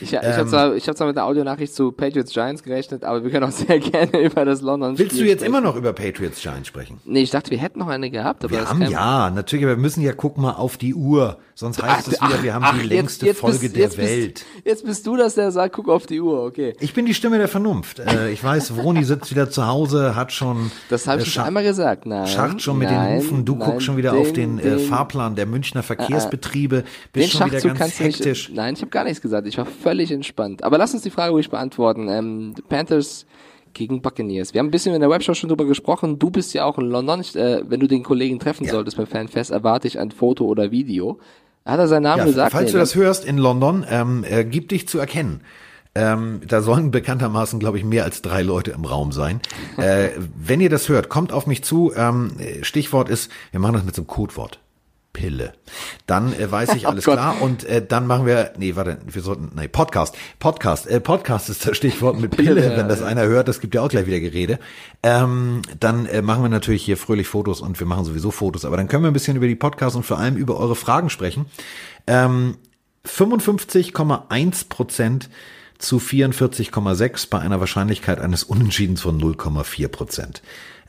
Speaker 2: Ich, ich ähm, habe zwar, ich hab zwar mit der Audionachricht zu Patriots Giants gerechnet, aber wir können auch sehr gerne über das London
Speaker 1: Willst du jetzt sprechen. immer noch über Patriots Giants sprechen?
Speaker 2: Nee, ich dachte, wir hätten noch eine gehabt.
Speaker 1: Wir haben ja, natürlich, aber wir müssen ja gucken mal auf die Uhr. Sonst heißt ach, es wieder, wir haben ach, die längste jetzt, jetzt Folge bist, der Welt.
Speaker 2: Bist, jetzt bist du das, der sagt, guck auf die Uhr, okay.
Speaker 1: Ich bin die Stimme der Vernunft. Äh, ich weiß, Vroni sitzt wieder zu Hause, hat schon.
Speaker 2: Das habe ich schon einmal gesagt, nein.
Speaker 1: Schacht schon mit nein, den Hufen, du nein, guckst schon wieder den, auf den, äh, den Fahrplan der Münchner Verkehrsbetriebe, bist schon wieder ganz hektisch.
Speaker 2: Nicht, nein, ich habe gar nichts gesagt. Ich war völlig entspannt. Aber lass uns die Frage ruhig beantworten. Ähm, Panthers gegen Buccaneers. Wir haben ein bisschen in der Webshow schon drüber gesprochen. Du bist ja auch in London. Ich, äh, wenn du den Kollegen treffen ja. solltest beim Fanfest, erwarte ich ein Foto oder Video. Hat er seinen Namen ja, gesagt?
Speaker 1: Falls nee, du das hörst in London, ähm, äh, gib dich zu erkennen. Ähm, da sollen bekanntermaßen, glaube ich, mehr als drei Leute im Raum sein. äh, wenn ihr das hört, kommt auf mich zu. Ähm, Stichwort ist, wir machen das mit so einem Codewort. Pille. Dann äh, weiß ich oh alles oh klar und äh, dann machen wir, nee, warte, wir sollten, nee, Podcast, Podcast, äh, Podcast ist das Stichwort mit Pille, Pille wenn das einer hört, das gibt ja auch gleich wieder Gerede. Ähm, dann äh, machen wir natürlich hier fröhlich Fotos und wir machen sowieso Fotos, aber dann können wir ein bisschen über die Podcasts und vor allem über eure Fragen sprechen. Ähm, 55,1 Prozent zu 44,6% bei einer Wahrscheinlichkeit eines Unentschiedens von 0,4 Prozent.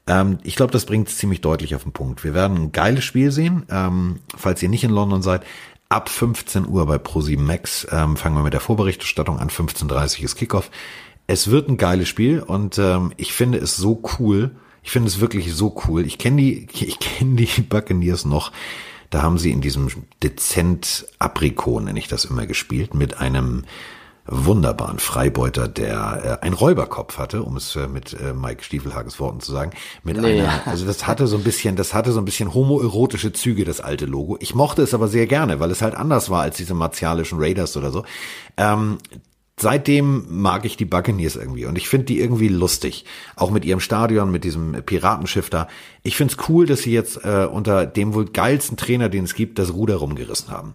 Speaker 1: Ähm, ich glaube, das bringt es ziemlich deutlich auf den Punkt. Wir werden ein geiles Spiel sehen. Ähm, falls ihr nicht in London seid, ab 15 Uhr bei Pro7 Max ähm, fangen wir mit der Vorberichterstattung an. 15.30 Uhr ist Kickoff. Es wird ein geiles Spiel und ähm, ich finde es so cool. Ich finde es wirklich so cool. Ich kenne die, ich kenne die Buccaneers noch. Da haben sie in diesem dezent Aprikot, nenne ich das immer, gespielt, mit einem wunderbaren Freibeuter, der äh, ein Räuberkopf hatte, um es äh, mit äh, Mike Stiefelhages Worten zu sagen, mit nee. einer, also das hatte so ein bisschen, das hatte so ein bisschen homoerotische Züge, das alte Logo. Ich mochte es aber sehr gerne, weil es halt anders war als diese martialischen Raiders oder so. Ähm, seitdem mag ich die Buccaneers irgendwie und ich finde die irgendwie lustig. Auch mit ihrem Stadion, mit diesem Piratenschiff da. Ich find's cool, dass sie jetzt äh, unter dem wohl geilsten Trainer, den es gibt, das Ruder rumgerissen haben.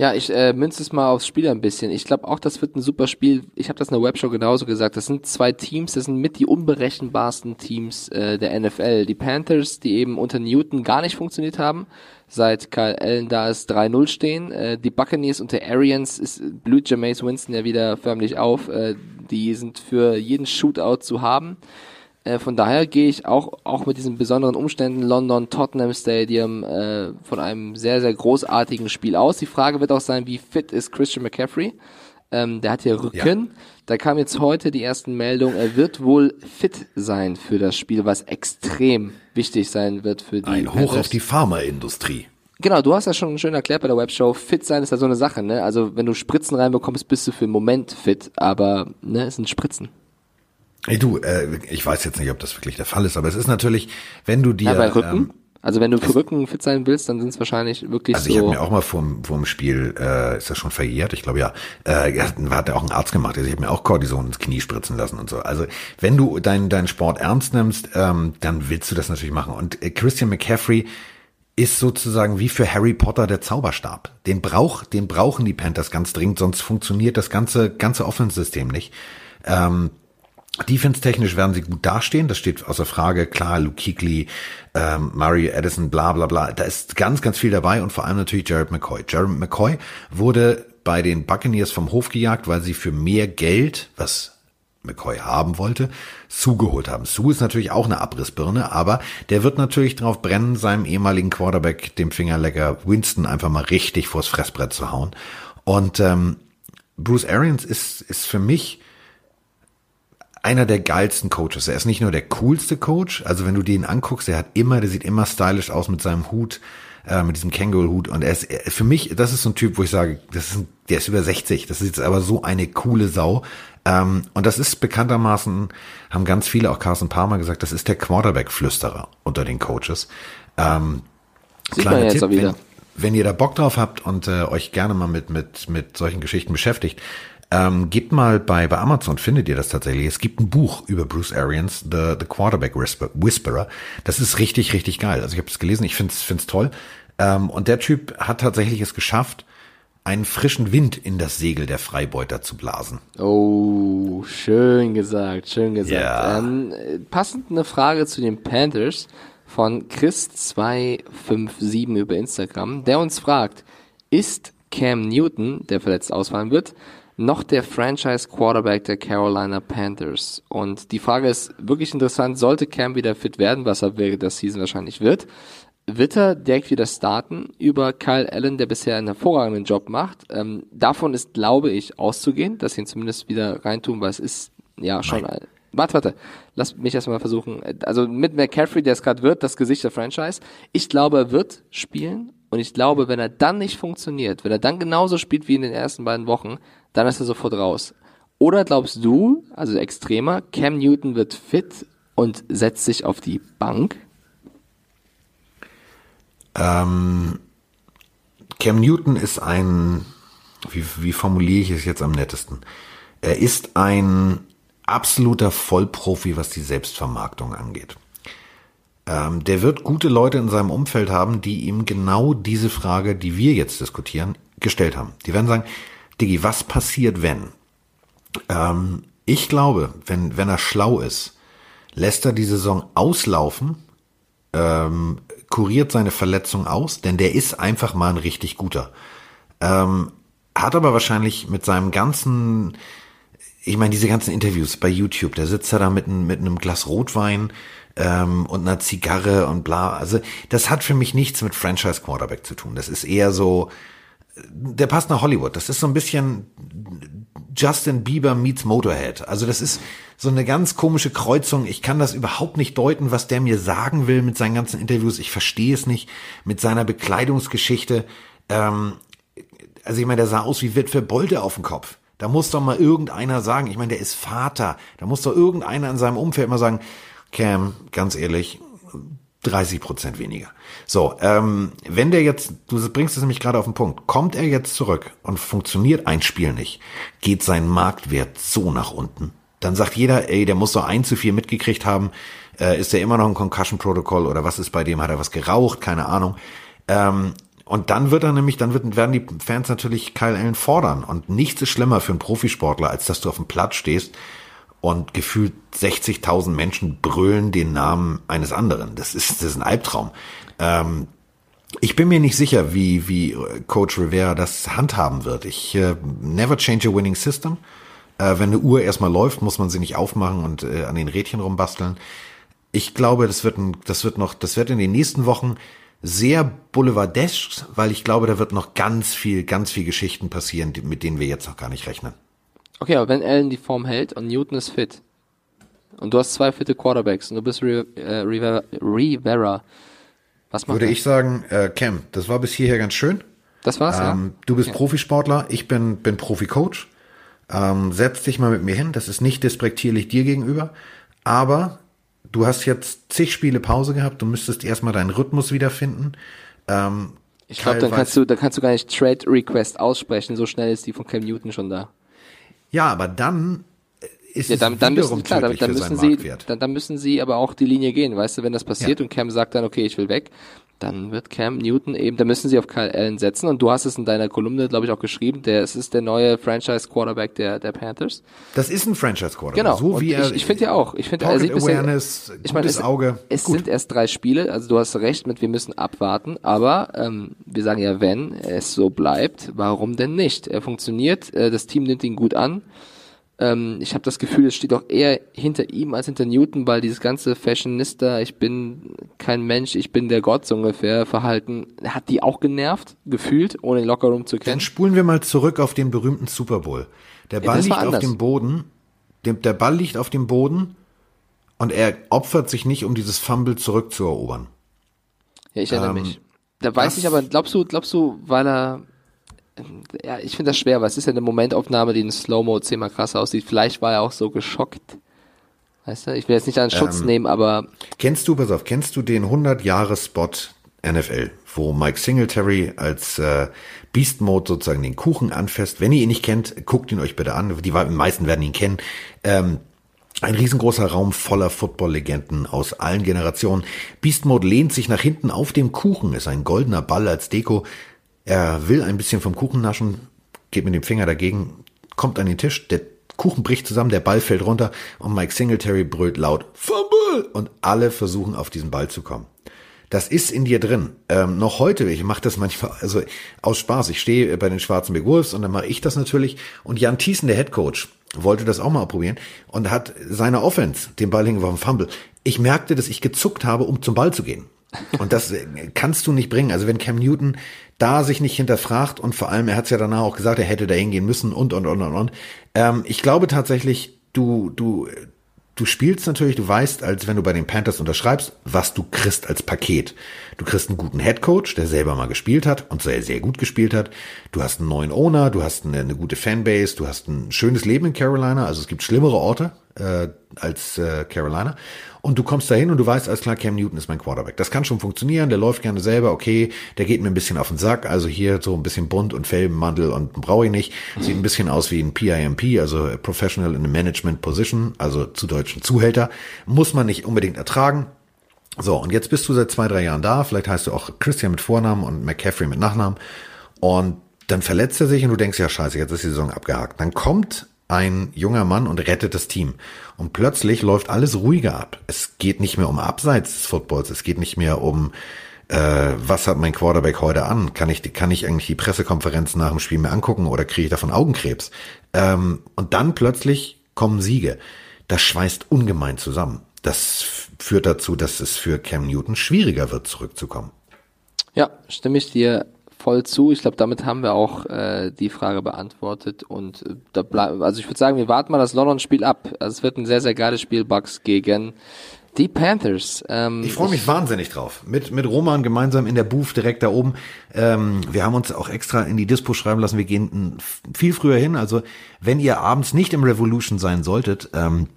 Speaker 2: Ja, ich äh, münze es mal aufs Spiel ein bisschen. Ich glaube auch, das wird ein super Spiel. Ich habe das in der Webshow genauso gesagt. Das sind zwei Teams, das sind mit die unberechenbarsten Teams äh, der NFL. Die Panthers, die eben unter Newton gar nicht funktioniert haben, seit Kyle Allen da ist 3-0 stehen. Äh, die Buccaneers unter Arians ist, blüht Jameis Winston ja wieder förmlich auf. Äh, die sind für jeden Shootout zu haben. Äh, von daher gehe ich auch, auch mit diesen besonderen Umständen London, Tottenham Stadium äh, von einem sehr, sehr großartigen Spiel aus. Die Frage wird auch sein, wie fit ist Christian McCaffrey? Ähm, der hat hier Rücken. Ja. Da kam jetzt heute die ersten Meldungen, er wird wohl fit sein für das Spiel, was extrem wichtig sein wird für die.
Speaker 1: Ein Hoch auf die Pharmaindustrie.
Speaker 2: Genau, du hast ja schon schön erklärt bei der Webshow. Fit sein ist ja so eine Sache, ne? Also wenn du Spritzen reinbekommst, bist du für den Moment fit, aber ne, es sind Spritzen.
Speaker 1: Ey, du, äh, ich weiß jetzt nicht, ob das wirklich der Fall ist, aber es ist natürlich, wenn du dir.
Speaker 2: Ja, bei Rücken? Ähm, also wenn du für Rücken fit sein willst, dann sind es wahrscheinlich wirklich
Speaker 1: also so. Also ich habe mir auch mal vorm, vorm Spiel, äh, ist das schon verjährt? Ich glaube ja, äh, hat ja auch ein Arzt gemacht. Also ich habe mir auch Cortison ins Knie spritzen lassen und so. Also wenn du deinen deinen Sport ernst nimmst, ähm, dann willst du das natürlich machen. Und äh, Christian McCaffrey ist sozusagen wie für Harry Potter der Zauberstab. Den brauch, den brauchen die Panthers ganz dringend, sonst funktioniert das ganze ganze Offense-System nicht. Ähm, Defense-technisch werden sie gut dastehen, das steht außer Frage. Klar, Luke Kuechly, ähm, Murray Addison, bla bla bla. Da ist ganz, ganz viel dabei und vor allem natürlich Jared McCoy. Jared McCoy wurde bei den Buccaneers vom Hof gejagt, weil sie für mehr Geld, was McCoy haben wollte, Sue geholt haben. Sue ist natürlich auch eine Abrissbirne, aber der wird natürlich drauf brennen, seinem ehemaligen Quarterback, dem Fingerlecker Winston, einfach mal richtig vors Fressbrett zu hauen. Und ähm, Bruce Arians ist, ist für mich einer der geilsten Coaches. Er ist nicht nur der coolste Coach, also wenn du den anguckst, er hat immer, der sieht immer stylisch aus mit seinem Hut, äh, mit diesem Känguru-Hut. Und er ist er, für mich, das ist so ein Typ, wo ich sage, das ist ein, der ist über 60. Das ist jetzt aber so eine coole Sau. Ähm, und das ist bekanntermaßen, haben ganz viele, auch Carson Palmer gesagt, das ist der Quarterback-Flüsterer unter den Coaches. Ähm,
Speaker 2: Sieht jetzt
Speaker 1: Tipp. Wenn, wenn ihr da Bock drauf habt und äh, euch gerne mal mit, mit, mit solchen Geschichten beschäftigt, ähm, gebt mal bei, bei Amazon, findet ihr das tatsächlich. Es gibt ein Buch über Bruce Arians, The, The Quarterback Whisperer. Das ist richtig, richtig geil. Also ich habe es gelesen, ich finde es toll. Ähm, und der Typ hat tatsächlich es geschafft, einen frischen Wind in das Segel der Freibeuter zu blasen.
Speaker 2: Oh, schön gesagt, schön gesagt.
Speaker 1: Ja.
Speaker 2: Ähm, passend eine Frage zu den Panthers von Chris257 über Instagram, der uns fragt, ist Cam Newton, der verletzt ausfallen wird, noch der Franchise Quarterback der Carolina Panthers? Und die Frage ist wirklich interessant, sollte Cam wieder fit werden, was er während der Season wahrscheinlich wird, wird er direkt wieder starten über Kyle Allen, der bisher einen hervorragenden Job macht. Ähm, davon ist, glaube ich, auszugehen, dass sie ihn zumindest wieder reintun, weil es ist ja schon ein, Warte, warte. Lass mich erstmal versuchen. Also mit McCaffrey, der es gerade wird, das Gesicht der Franchise. Ich glaube, er wird spielen. Und ich glaube, wenn er dann nicht funktioniert, wenn er dann genauso spielt wie in den ersten beiden Wochen, dann ist er sofort raus. Oder glaubst du, also extremer, Cam Newton wird fit und setzt sich auf die Bank?
Speaker 1: Ähm, Cam Newton ist ein, wie, wie formuliere ich es jetzt am nettesten? Er ist ein absoluter Vollprofi, was die Selbstvermarktung angeht. Ähm, der wird gute Leute in seinem Umfeld haben, die ihm genau diese Frage, die wir jetzt diskutieren, gestellt haben. Die werden sagen, Diggi, was passiert, wenn? Ähm, ich glaube, wenn, wenn er schlau ist, lässt er die Saison auslaufen, ähm, kuriert seine Verletzung aus, denn der ist einfach mal ein richtig guter. Ähm, hat aber wahrscheinlich mit seinem ganzen, ich meine, diese ganzen Interviews bei YouTube, da sitzt er da mit, mit einem Glas Rotwein ähm, und einer Zigarre und bla. Also das hat für mich nichts mit Franchise Quarterback zu tun. Das ist eher so, der passt nach Hollywood. Das ist so ein bisschen Justin Bieber meets Motorhead. Also das ist so eine ganz komische Kreuzung. Ich kann das überhaupt nicht deuten, was der mir sagen will mit seinen ganzen Interviews. Ich verstehe es nicht. Mit seiner Bekleidungsgeschichte. Ähm, also ich meine, der sah aus wie Witwe Bolde auf dem Kopf. Da muss doch mal irgendeiner sagen, ich meine, der ist Vater. Da muss doch irgendeiner in seinem Umfeld mal sagen, Cam, ganz ehrlich, 30 Prozent weniger. So, ähm, wenn der jetzt, du bringst es nämlich gerade auf den Punkt, kommt er jetzt zurück und funktioniert ein Spiel nicht, geht sein Marktwert so nach unten, dann sagt jeder, ey, der muss so ein zu viel mitgekriegt haben, äh, ist der immer noch ein Concussion-Protokoll oder was ist bei dem, hat er was geraucht, keine Ahnung. Ähm, und dann wird er nämlich, dann wird, werden die Fans natürlich Kyle Allen fordern. Und nichts ist schlimmer für einen Profisportler, als dass du auf dem Platz stehst und gefühlt 60.000 Menschen brüllen den Namen eines anderen. Das ist, das ist ein Albtraum. Ähm, ich bin mir nicht sicher, wie, wie Coach Rivera das handhaben wird. Ich äh, never change a winning system. Äh, wenn eine Uhr erstmal läuft, muss man sie nicht aufmachen und äh, an den Rädchen rumbasteln. Ich glaube, das wird, ein, das wird noch, das wird in den nächsten Wochen sehr boulevardesk, weil ich glaube, da wird noch ganz viel, ganz viel Geschichten passieren, mit denen wir jetzt noch gar nicht rechnen.
Speaker 2: Okay, aber wenn Allen die Form hält und Newton ist fit und du hast zwei fitte Quarterbacks und du bist Re äh, Rivera, Rivera, was macht
Speaker 1: Würde
Speaker 2: er?
Speaker 1: ich sagen, äh, Cam, das war bis hierher ganz schön.
Speaker 2: Das war's,
Speaker 1: Ähm, du bist Profisportler, ich bin, bin Profi-Coach. Ähm, setz dich mal mit mir hin, das ist nicht despektierlich dir gegenüber, aber du hast jetzt zig Spiele Pause gehabt, du müsstest erstmal deinen Rhythmus wiederfinden. Ähm,
Speaker 2: ja? Ich glaube, dann kannst du, dann kannst du gar nicht Trade Request aussprechen, so schnell ist die von Cam Newton schon da.
Speaker 1: Ja, aber dann ist
Speaker 2: Ja,
Speaker 1: es
Speaker 2: dann, dann müssen, klar, dann, dann müssen sie, dann, dann müssen sie aber auch die Linie gehen, weißt du, wenn das passiert
Speaker 1: Ja.
Speaker 2: und Cam sagt dann, okay, ich will weg, dann wird Cam Newton eben, da müssen sie auf Kyle Allen setzen und du hast es in deiner Kolumne, glaube ich, auch geschrieben, der, es ist der neue Franchise Quarterback der, der Panthers.
Speaker 1: Das ist ein Franchise-Quarterback.
Speaker 2: Genau.
Speaker 1: So
Speaker 2: und
Speaker 1: wie er,
Speaker 2: ich ich finde ja auch. Ich finde, er sieht bisher,
Speaker 1: Awareness,
Speaker 2: ich meine,
Speaker 1: gutes
Speaker 2: es,
Speaker 1: Auge.
Speaker 2: Es
Speaker 1: Gut.
Speaker 2: sind erst drei Spiele, also du hast recht mit, wir müssen abwarten, aber ähm, wir sagen ja, wenn es so bleibt, warum denn nicht? Er funktioniert, äh, das Team nimmt ihn gut an. Ähm, ich habe das Gefühl, es steht auch eher hinter ihm als hinter Newton, weil dieses ganze Fashionista, ich bin kein Mensch, ich bin der Gott so ungefähr, Verhalten, hat die auch genervt, gefühlt, ohne den Lockerroom zu kennen.
Speaker 1: Dann spulen wir mal zurück auf den berühmten Super Bowl. Der Ball
Speaker 2: das
Speaker 1: liegt auf dem Boden, der Ball liegt auf dem Boden und er opfert sich nicht, um dieses Fumble zurückzuerobern.
Speaker 2: Ja, ich erinnere
Speaker 1: Ähm,
Speaker 2: mich. Da weiß ich aber, glaubst du, glaubst du, weil er, ja, ich finde das schwer, weil es ist ja eine Momentaufnahme, die in Slow-Mo zehnmal krasser aussieht. Vielleicht war er auch so geschockt. Weißt du, ich will jetzt nicht einen Schutz
Speaker 1: Ähm,
Speaker 2: nehmen, aber
Speaker 1: Kennst du, pass auf, kennst du den 100-Jahre-Spot NFL, wo Mike Singletary als äh, Beast Mode sozusagen den Kuchen anfasst? Wenn ihr ihn nicht kennt, guckt ihn euch bitte an. Die meisten werden ihn kennen. Ähm, ein riesengroßer Raum voller Football-Legenden aus allen Generationen. Beast Mode lehnt sich nach hinten auf dem Kuchen, ist ein goldener Ball als Deko. Er will ein bisschen vom Kuchen naschen, geht mit dem Finger dagegen, kommt an den Tisch, der Kuchen bricht zusammen, der Ball fällt runter und Mike Singletary brüllt laut Fumble und alle versuchen auf diesen Ball zu kommen. Das ist in dir drin. Ähm, noch heute, ich mache das manchmal, also aus Spaß. Ich stehe bei den Schwarzenberg Wolves und dann mache ich das natürlich. Und Jan Thiessen, der Head Coach, wollte das auch mal probieren und hat seine Offense den Ball hingeworfen, Fumble. Ich merkte, dass ich gezuckt habe, um zum Ball zu gehen. Und das äh, kannst du nicht bringen. Also wenn Cam Newton da sich nicht hinterfragt und vor allem, er hat es ja danach auch gesagt, er hätte da hingehen müssen und, und, und, und, und. Ähm, ich glaube tatsächlich, du, du, du spielst natürlich, du weißt, als wenn du bei den Panthers unterschreibst, was du kriegst als Paket. Du kriegst einen guten Headcoach, der selber mal gespielt hat und sehr, sehr gut gespielt hat. Du hast einen neuen Owner, du hast eine, eine gute Fanbase, du hast ein schönes Leben in Carolina. Also es gibt schlimmere Orte äh, als äh, Carolina. Und du kommst dahin und du weißt, alles klar, Cam Newton ist mein Quarterback. Das kann schon funktionieren, der läuft gerne selber, okay, der geht mir ein bisschen auf den Sack, also hier so ein bisschen bunt und Felbenmantel und brauche ich nicht. Sieht ein bisschen aus wie ein PIMP, also Professional in a Management Position, also zu deutschen Zuhälter. Muss man nicht unbedingt ertragen. So, und jetzt bist du seit zwei, drei Jahren da. Vielleicht heißt du auch Christian mit Vornamen und McCaffrey mit Nachnamen. Und dann verletzt er sich und du denkst, ja scheiße, jetzt ist die Saison abgehakt. Dann kommt ein junger Mann und rettet das Team. Und plötzlich läuft alles ruhiger ab. Es geht nicht mehr um Abseits des Footballs. Es geht nicht mehr um, äh, was hat mein Quarterback heute an? Kann ich, kann ich eigentlich die Pressekonferenz nach dem Spiel mir angucken oder kriege ich davon Augenkrebs? Ähm, und dann plötzlich kommen Siege. Das schweißt ungemein zusammen. Das führt dazu, dass es für Cam Newton schwieriger wird, zurückzukommen.
Speaker 2: ja, stimme ich dir voll zu. Ich glaube, damit haben wir auch äh, die Frage beantwortet und äh, da bleib, also ich würde sagen, wir warten mal das London-Spiel ab. Also es wird ein sehr, sehr geiles Spiel, Bucks gegen die Panthers. Ähm,
Speaker 1: Ich freue mich wahnsinnig drauf. Mit, mit Roman gemeinsam in der Booth direkt da oben. Ähm, wir haben uns auch extra in die Dispo schreiben lassen. Wir gehen viel früher hin. Also wenn ihr abends nicht im Revolution sein solltet, ähm,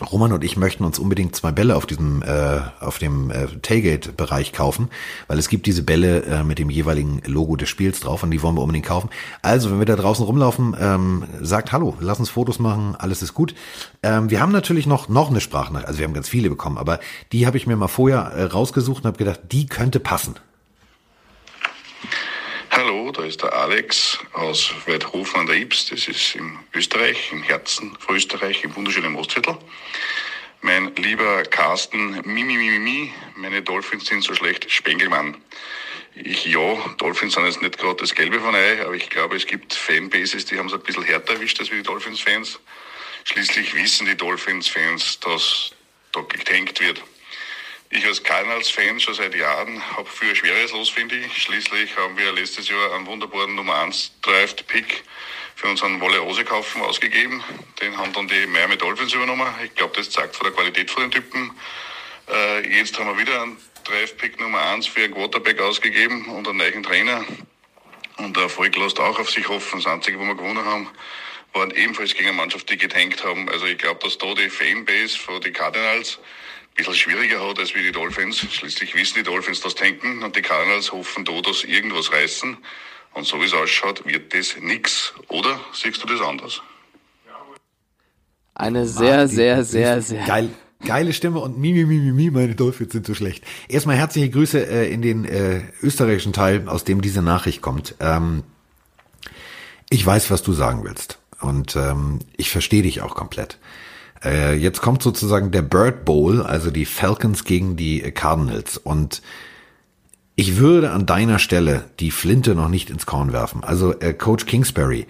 Speaker 1: Roman und ich möchten uns unbedingt zwei Bälle auf diesem äh, auf dem äh, Tailgate-Bereich kaufen, weil es gibt diese Bälle äh, mit dem jeweiligen Logo des Spiels drauf und die wollen wir unbedingt kaufen. Also wenn wir da draußen rumlaufen, ähm, sagt Hallo, lass uns Fotos machen, alles ist gut. Ähm, wir haben natürlich noch noch eine Sprachnachricht, also wir haben ganz viele bekommen, aber die habe ich mir mal vorher äh, rausgesucht und habe gedacht, die könnte passen.
Speaker 4: Hallo, da ist der Alex aus Weidhofen an der Ips. Das ist in Österreich, im Herzen von Österreich, im wunderschönen Ostviertel. Mein lieber Carsten, Mimi, Mimi, Mimi, meine Dolphins sind so schlecht, Spengelmann. Ich, ja, Dolphins sind jetzt nicht gerade das Gelbe von Ei, aber ich glaube, es gibt Fanbases, die haben es ein bisschen härter erwischt als die Dolphins-Fans. Schließlich wissen die Dolphins-Fans, dass da getankt wird. Ich als Cardinals-Fan schon seit Jahren habe für schweres Los, finde ich. Schließlich haben wir letztes Jahr einen wunderbaren Nummer 1 Draft-Pick für unseren Wolle Rosekaufen ausgegeben. Den haben dann die Miami Dolphins übernommen. Ich glaube, das zeigt von der Qualität von den Typen. Äh, jetzt haben wir wieder einen Draft-Pick Nummer 1 für einen Quarterback ausgegeben und einen neuen Trainer. Und der Erfolg lässt auch auf sich hoffen. Das Einzige, wo wir gewonnen haben, waren ebenfalls gegen eine Mannschaft, die getankt haben. Also ich glaube, dass da die Fanbase von den Cardinals bisschen schwieriger hat als wie die Dolphins. Schließlich wissen die Dolphins das tanken und die Cardinals hoffen da, dass irgendwas reißen. Und so wie es ausschaut, wird das nix. Oder siehst du das anders?
Speaker 2: eine sehr,
Speaker 1: Die-
Speaker 2: sehr, sehr, sehr
Speaker 1: Geil, geile Stimme und Mimi, Mimi, Mimi, meine Dolphins sind so schlecht. Erstmal herzliche Grüße äh, in den äh, österreichischen Teil, aus dem diese Nachricht kommt. Ähm, ich weiß, was du sagen willst und ähm, ich verstehe dich auch komplett. Äh, jetzt kommt sozusagen der Bird Bowl, also die Falcons gegen die Cardinals und ich würde an deiner Stelle die Flinte noch nicht ins Korn werfen. Also äh, Coach Kingsbury,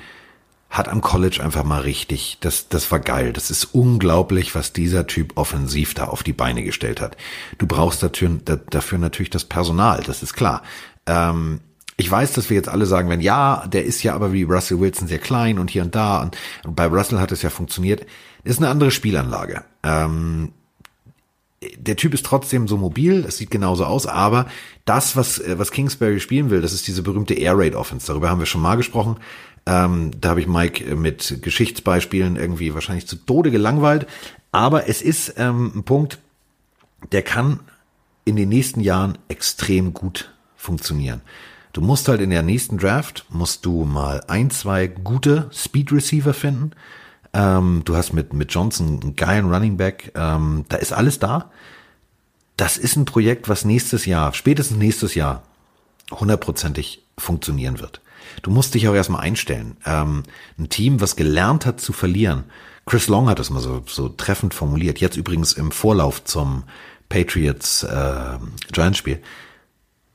Speaker 1: hat am College einfach mal richtig, das, das war geil. Das ist unglaublich, was dieser Typ offensiv da auf die Beine gestellt hat. Du brauchst dafür, dafür natürlich das Personal, das ist klar. Ähm, ich weiß, dass wir jetzt alle sagen werden, ja, der ist ja aber wie Russell Wilson sehr klein und hier und da und, und bei Russell hat es ja funktioniert. Ist eine andere Spielanlage. Ähm, der Typ ist trotzdem so mobil, das sieht genauso aus, aber das, was, was Kingsbury spielen will, das ist diese berühmte Air Raid Offense. Darüber haben wir schon mal gesprochen. Ähm, da habe ich Mike mit Geschichtsbeispielen irgendwie wahrscheinlich zu Tode gelangweilt. Aber es ist ähm, ein Punkt, der kann in den nächsten Jahren extrem gut funktionieren. Du musst halt in der nächsten Draft, musst du mal ein, zwei gute Speed Receiver finden. Ähm, du hast mit, mit Johnson einen geilen Running Back. Ähm, da ist alles da. Das ist ein Projekt, was nächstes Jahr, spätestens nächstes Jahr, hundertprozentig funktionieren wird. Du musst dich auch erstmal einstellen. Ähm, ein Team, was gelernt hat zu verlieren. Chris Long hat das mal so, so treffend formuliert. Jetzt übrigens im Vorlauf zum Patriots äh, Giants Spiel.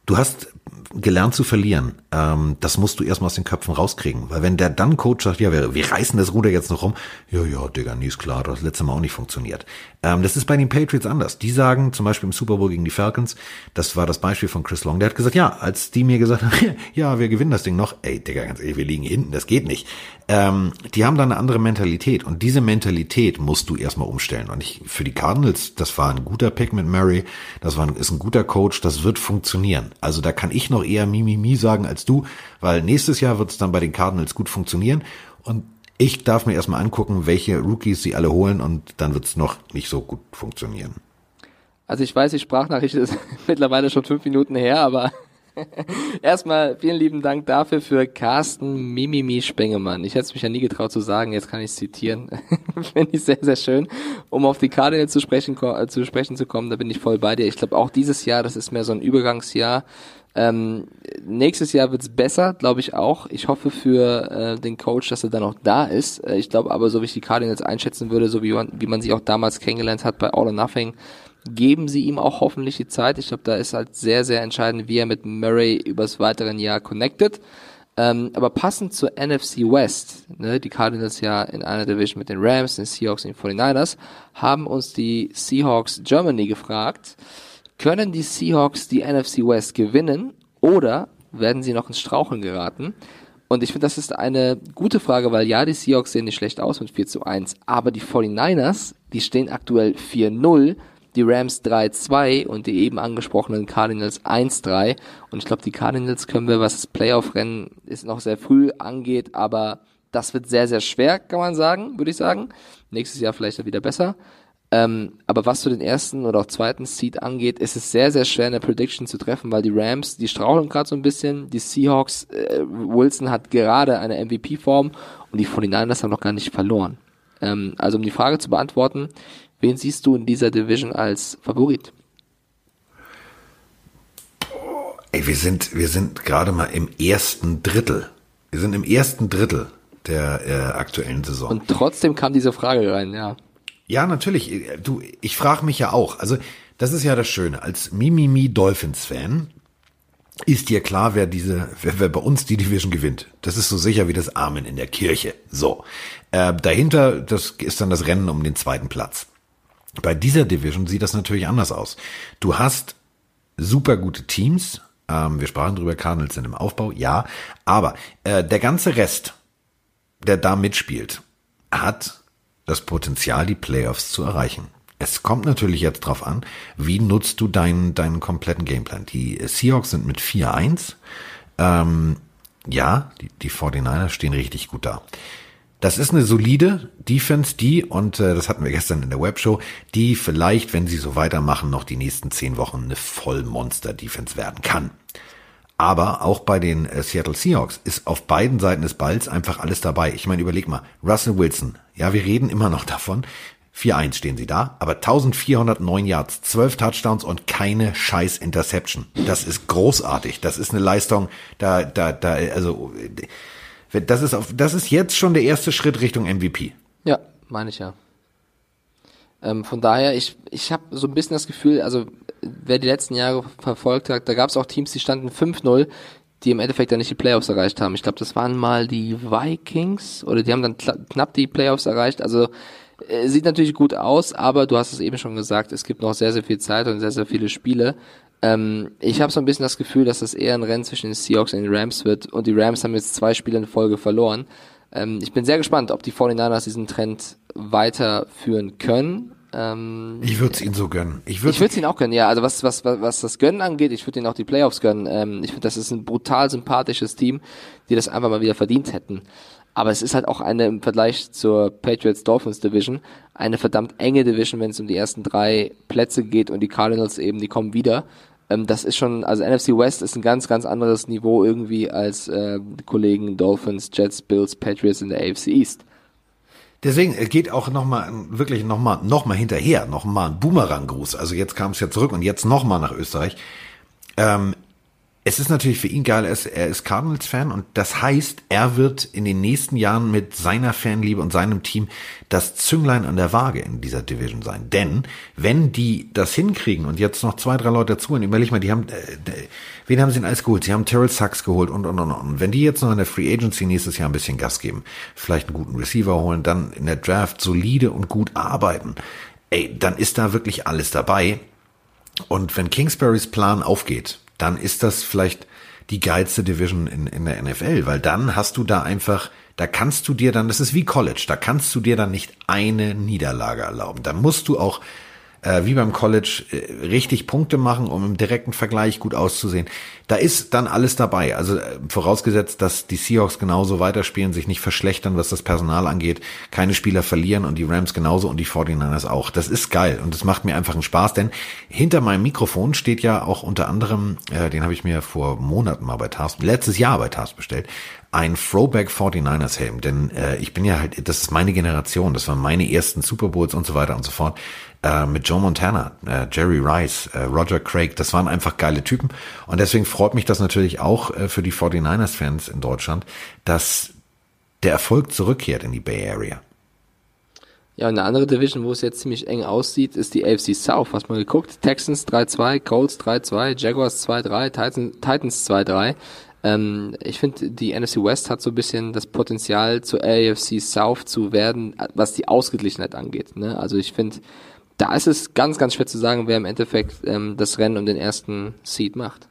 Speaker 1: Du hast gelernt zu verlieren. Ähm, das musst du erstmal aus den Köpfen rauskriegen. Weil wenn der dann Coach sagt, ja, wir, wir reißen das Ruder jetzt noch rum, ja, ja, Digga, nie ist klar, das letzte Mal auch nicht funktioniert. Ähm, das ist bei den Patriots anders. Die sagen zum Beispiel im Super Bowl gegen die Falcons, das war das Beispiel von Chris Long, der hat gesagt, ja, als die mir gesagt haben, ja, wir gewinnen das Ding noch, ey, Digga, ganz ehrlich, wir liegen hinten, das geht nicht. Ähm, die haben da eine andere Mentalität und diese Mentalität musst du erstmal umstellen. Und ich, für die Cardinals, das war ein guter Pick mit Murray, das war, ist ein guter Coach, das wird funktionieren. Also da kann ich noch eher Mimimi sagen als du, weil nächstes Jahr wird es dann bei den Cardinals gut funktionieren und ich darf mir erstmal angucken, welche Rookies sie alle holen und dann wird es noch nicht so gut funktionieren.
Speaker 2: Also ich weiß, die Sprachnachricht ist mittlerweile schon fünf Minuten her, aber Erstmal vielen lieben Dank dafür für Carsten Mimimi Spengemann. Ich hätte es mich ja nie getraut zu sagen, jetzt kann ich es zitieren. Finde ich sehr, sehr schön. Um auf die Cardinals zu sprechen, äh, zu sprechen zu kommen, da bin ich voll bei dir. Ich glaube auch dieses Jahr, das ist mehr so ein Übergangsjahr. Ähm, nächstes Jahr wird's besser, glaube ich auch. Ich hoffe für äh, den Coach, dass er dann auch da ist. Äh, ich glaube aber, so wie ich die Cardinals einschätzen würde, so wie man, wie man sich auch damals kennengelernt hat bei All or Nothing, geben sie ihm auch hoffentlich die Zeit. Ich glaube, da ist halt sehr, sehr entscheidend, wie er mit Murray übers weiteren Jahr connected. Ähm, aber passend zur NFC West, ne, die Cardinals ja in einer Division mit den Rams, den Seahawks und den 49ers, haben uns die Seahawks Germany gefragt, können die Seahawks die NFC West gewinnen oder werden sie noch ins Straucheln geraten? Und ich finde, das ist eine gute Frage, weil ja, die Seahawks sehen nicht schlecht aus mit 4 zu 1, aber die 49ers, die stehen aktuell 4-0 die Rams 3-2 und die eben angesprochenen Cardinals 1-3. Und ich glaube, die Cardinals können wir, was das Playoff-Rennen ist, noch sehr früh angeht, aber das wird sehr, sehr schwer, kann man sagen, würde ich sagen. Nächstes Jahr vielleicht wieder besser. Ähm, aber was für den ersten oder auch zweiten Seed angeht, ist es sehr, sehr schwer, eine Prediction zu treffen, weil die Rams, die straucheln gerade so ein bisschen. Die Seahawks, äh, Wilson hat gerade eine MVP-Form und die 49ers haben noch gar nicht verloren. Ähm, also um die Frage zu beantworten, Wen siehst du in dieser Division als Favorit?
Speaker 1: Ey, wir sind, wir sind gerade mal im ersten Drittel. Wir sind im ersten Drittel der äh, aktuellen Saison.
Speaker 2: Und trotzdem kam diese Frage rein, ja.
Speaker 1: Ja, natürlich. Du, ich frage mich ja auch. Also, das ist ja das Schöne. Als Mimimi Dolphins Fan ist dir klar, wer diese, wer, wer bei uns die Division gewinnt. Das ist so sicher wie das Amen in der Kirche. So. Äh, dahinter, das ist dann das Rennen um den zweiten Platz. Bei dieser Division sieht das natürlich anders aus. Du hast super gute Teams. Ähm, wir sprachen drüber, Cardinals sind im Aufbau, ja. Aber äh, der ganze Rest, der da mitspielt, hat das Potenzial, die Playoffs zu erreichen. Es kommt natürlich jetzt drauf an, wie nutzt du deinen, deinen kompletten Gameplan. Die Seahawks sind mit 4-1. Ähm, ja, die, die 49ers stehen richtig gut da. Das ist eine solide Defense, die, und äh, das hatten wir gestern in der Webshow, die vielleicht, wenn sie so weitermachen, noch die nächsten zehn Wochen eine Vollmonster-Defense werden kann. Aber auch bei den äh, Seattle Seahawks ist auf beiden Seiten des Balls einfach alles dabei. Ich meine, überleg mal, Russell Wilson, ja, wir reden immer noch davon. 4-1 stehen sie da, aber 1409 Yards, 12 Touchdowns und keine scheiß Interception. Das ist großartig. Das ist eine Leistung, da, da, da, also, das ist, auf, das ist jetzt schon der erste Schritt Richtung MVP.
Speaker 2: Ja, meine ich ja. Ähm, von daher, ich, ich habe so ein bisschen das Gefühl, also wer die letzten Jahre verfolgt hat, da gab es auch Teams, die standen 5-0, die im Endeffekt dann nicht die Playoffs erreicht haben. Ich glaube, das waren mal die Vikings oder die haben dann knapp die Playoffs erreicht. Also äh, sieht natürlich gut aus, aber du hast es eben schon gesagt, es gibt noch sehr, sehr viel Zeit und sehr, sehr viele Spiele. Ähm, ich habe so ein bisschen das Gefühl, dass das eher ein Rennen zwischen den Seahawks und den Rams wird und die Rams haben jetzt zwei Spiele in Folge verloren. Ähm, ich bin sehr gespannt, ob die 49ers diesen Trend weiterführen können.
Speaker 1: Ähm, ich würde es ihnen so gönnen.
Speaker 2: Ich würde es ihnen auch gönnen, ja. Also was, was, was, was das Gönnen angeht, ich würde ihnen auch die Playoffs gönnen. Ähm, ich finde, das ist ein brutal sympathisches Team, die das einfach mal wieder verdient hätten. Aber es ist halt auch eine im Vergleich zur Patriots Dolphins Division eine verdammt enge Division, wenn es um die ersten drei Plätze geht und die Cardinals eben, die kommen wieder. Ähm, das ist schon, also NFC West ist ein ganz, ganz anderes Niveau irgendwie als äh, Kollegen Dolphins, Jets, Bills, Patriots in der AFC East.
Speaker 1: Deswegen geht auch nochmal, wirklich nochmal, nochmal hinterher, nochmal ein Boomerang-Gruß. Also jetzt kam es ja zurück und jetzt nochmal nach Österreich. Ähm, es ist natürlich für ihn geil, er ist, Cardinals-Fan und das heißt, er wird in den nächsten Jahren mit seiner Fanliebe und seinem Team das Zünglein an der Waage in dieser Division sein. Denn wenn die das hinkriegen und jetzt noch zwei, drei Leute dazu, und überleg mal, die haben, äh, wen haben sie denn alles geholt? Sie haben Terrell Sachs geholt und, und, und, und. Wenn die jetzt noch in der Free Agency nächstes Jahr ein bisschen Gas geben, vielleicht einen guten Receiver holen, dann in der Draft solide und gut arbeiten, ey, dann ist da wirklich alles dabei. Und wenn Kingsburys Plan aufgeht, dann ist das vielleicht die geilste Division in, in der NFL, weil dann hast du da einfach, da kannst du dir dann, das ist wie College, da kannst du dir dann nicht eine Niederlage erlauben. Da musst du auch äh, wie beim College äh, richtig Punkte machen, um im direkten Vergleich gut auszusehen. Da ist dann alles dabei. Also äh, vorausgesetzt, dass die Seahawks genauso weiterspielen, sich nicht verschlechtern, was das Personal angeht, keine Spieler verlieren und die Rams genauso und die 49ers auch. Das ist geil und das macht mir einfach einen Spaß, denn hinter meinem Mikrofon steht ja auch unter anderem, äh, den habe ich mir vor Monaten mal bei Task, letztes Jahr bei Task bestellt, ein Throwback 49ers Helm, denn äh, ich bin ja halt, das ist meine Generation, das waren meine ersten Super Bowls und so weiter und so fort äh, mit Joe Montana, äh, Jerry Rice, äh, Roger Craig, das waren einfach geile Typen. Und deswegen freut mich das natürlich auch äh, für die 49ers-Fans in Deutschland, dass der Erfolg zurückkehrt in die Bay Area.
Speaker 2: Ja, eine andere Division, wo es jetzt ziemlich eng aussieht, ist die AFC South. Hast mal geguckt? Texans 3-2, Colts 3-2, Jaguars 2-3, Titans 2-3. Ähm, ich finde, die NFC West hat so ein bisschen das Potenzial zur AFC South zu werden, was die Ausgeglichenheit angeht. Ne? Also ich finde, da ist es ganz, ganz schwer zu sagen, wer im Endeffekt ähm, das Rennen um den ersten Seed macht.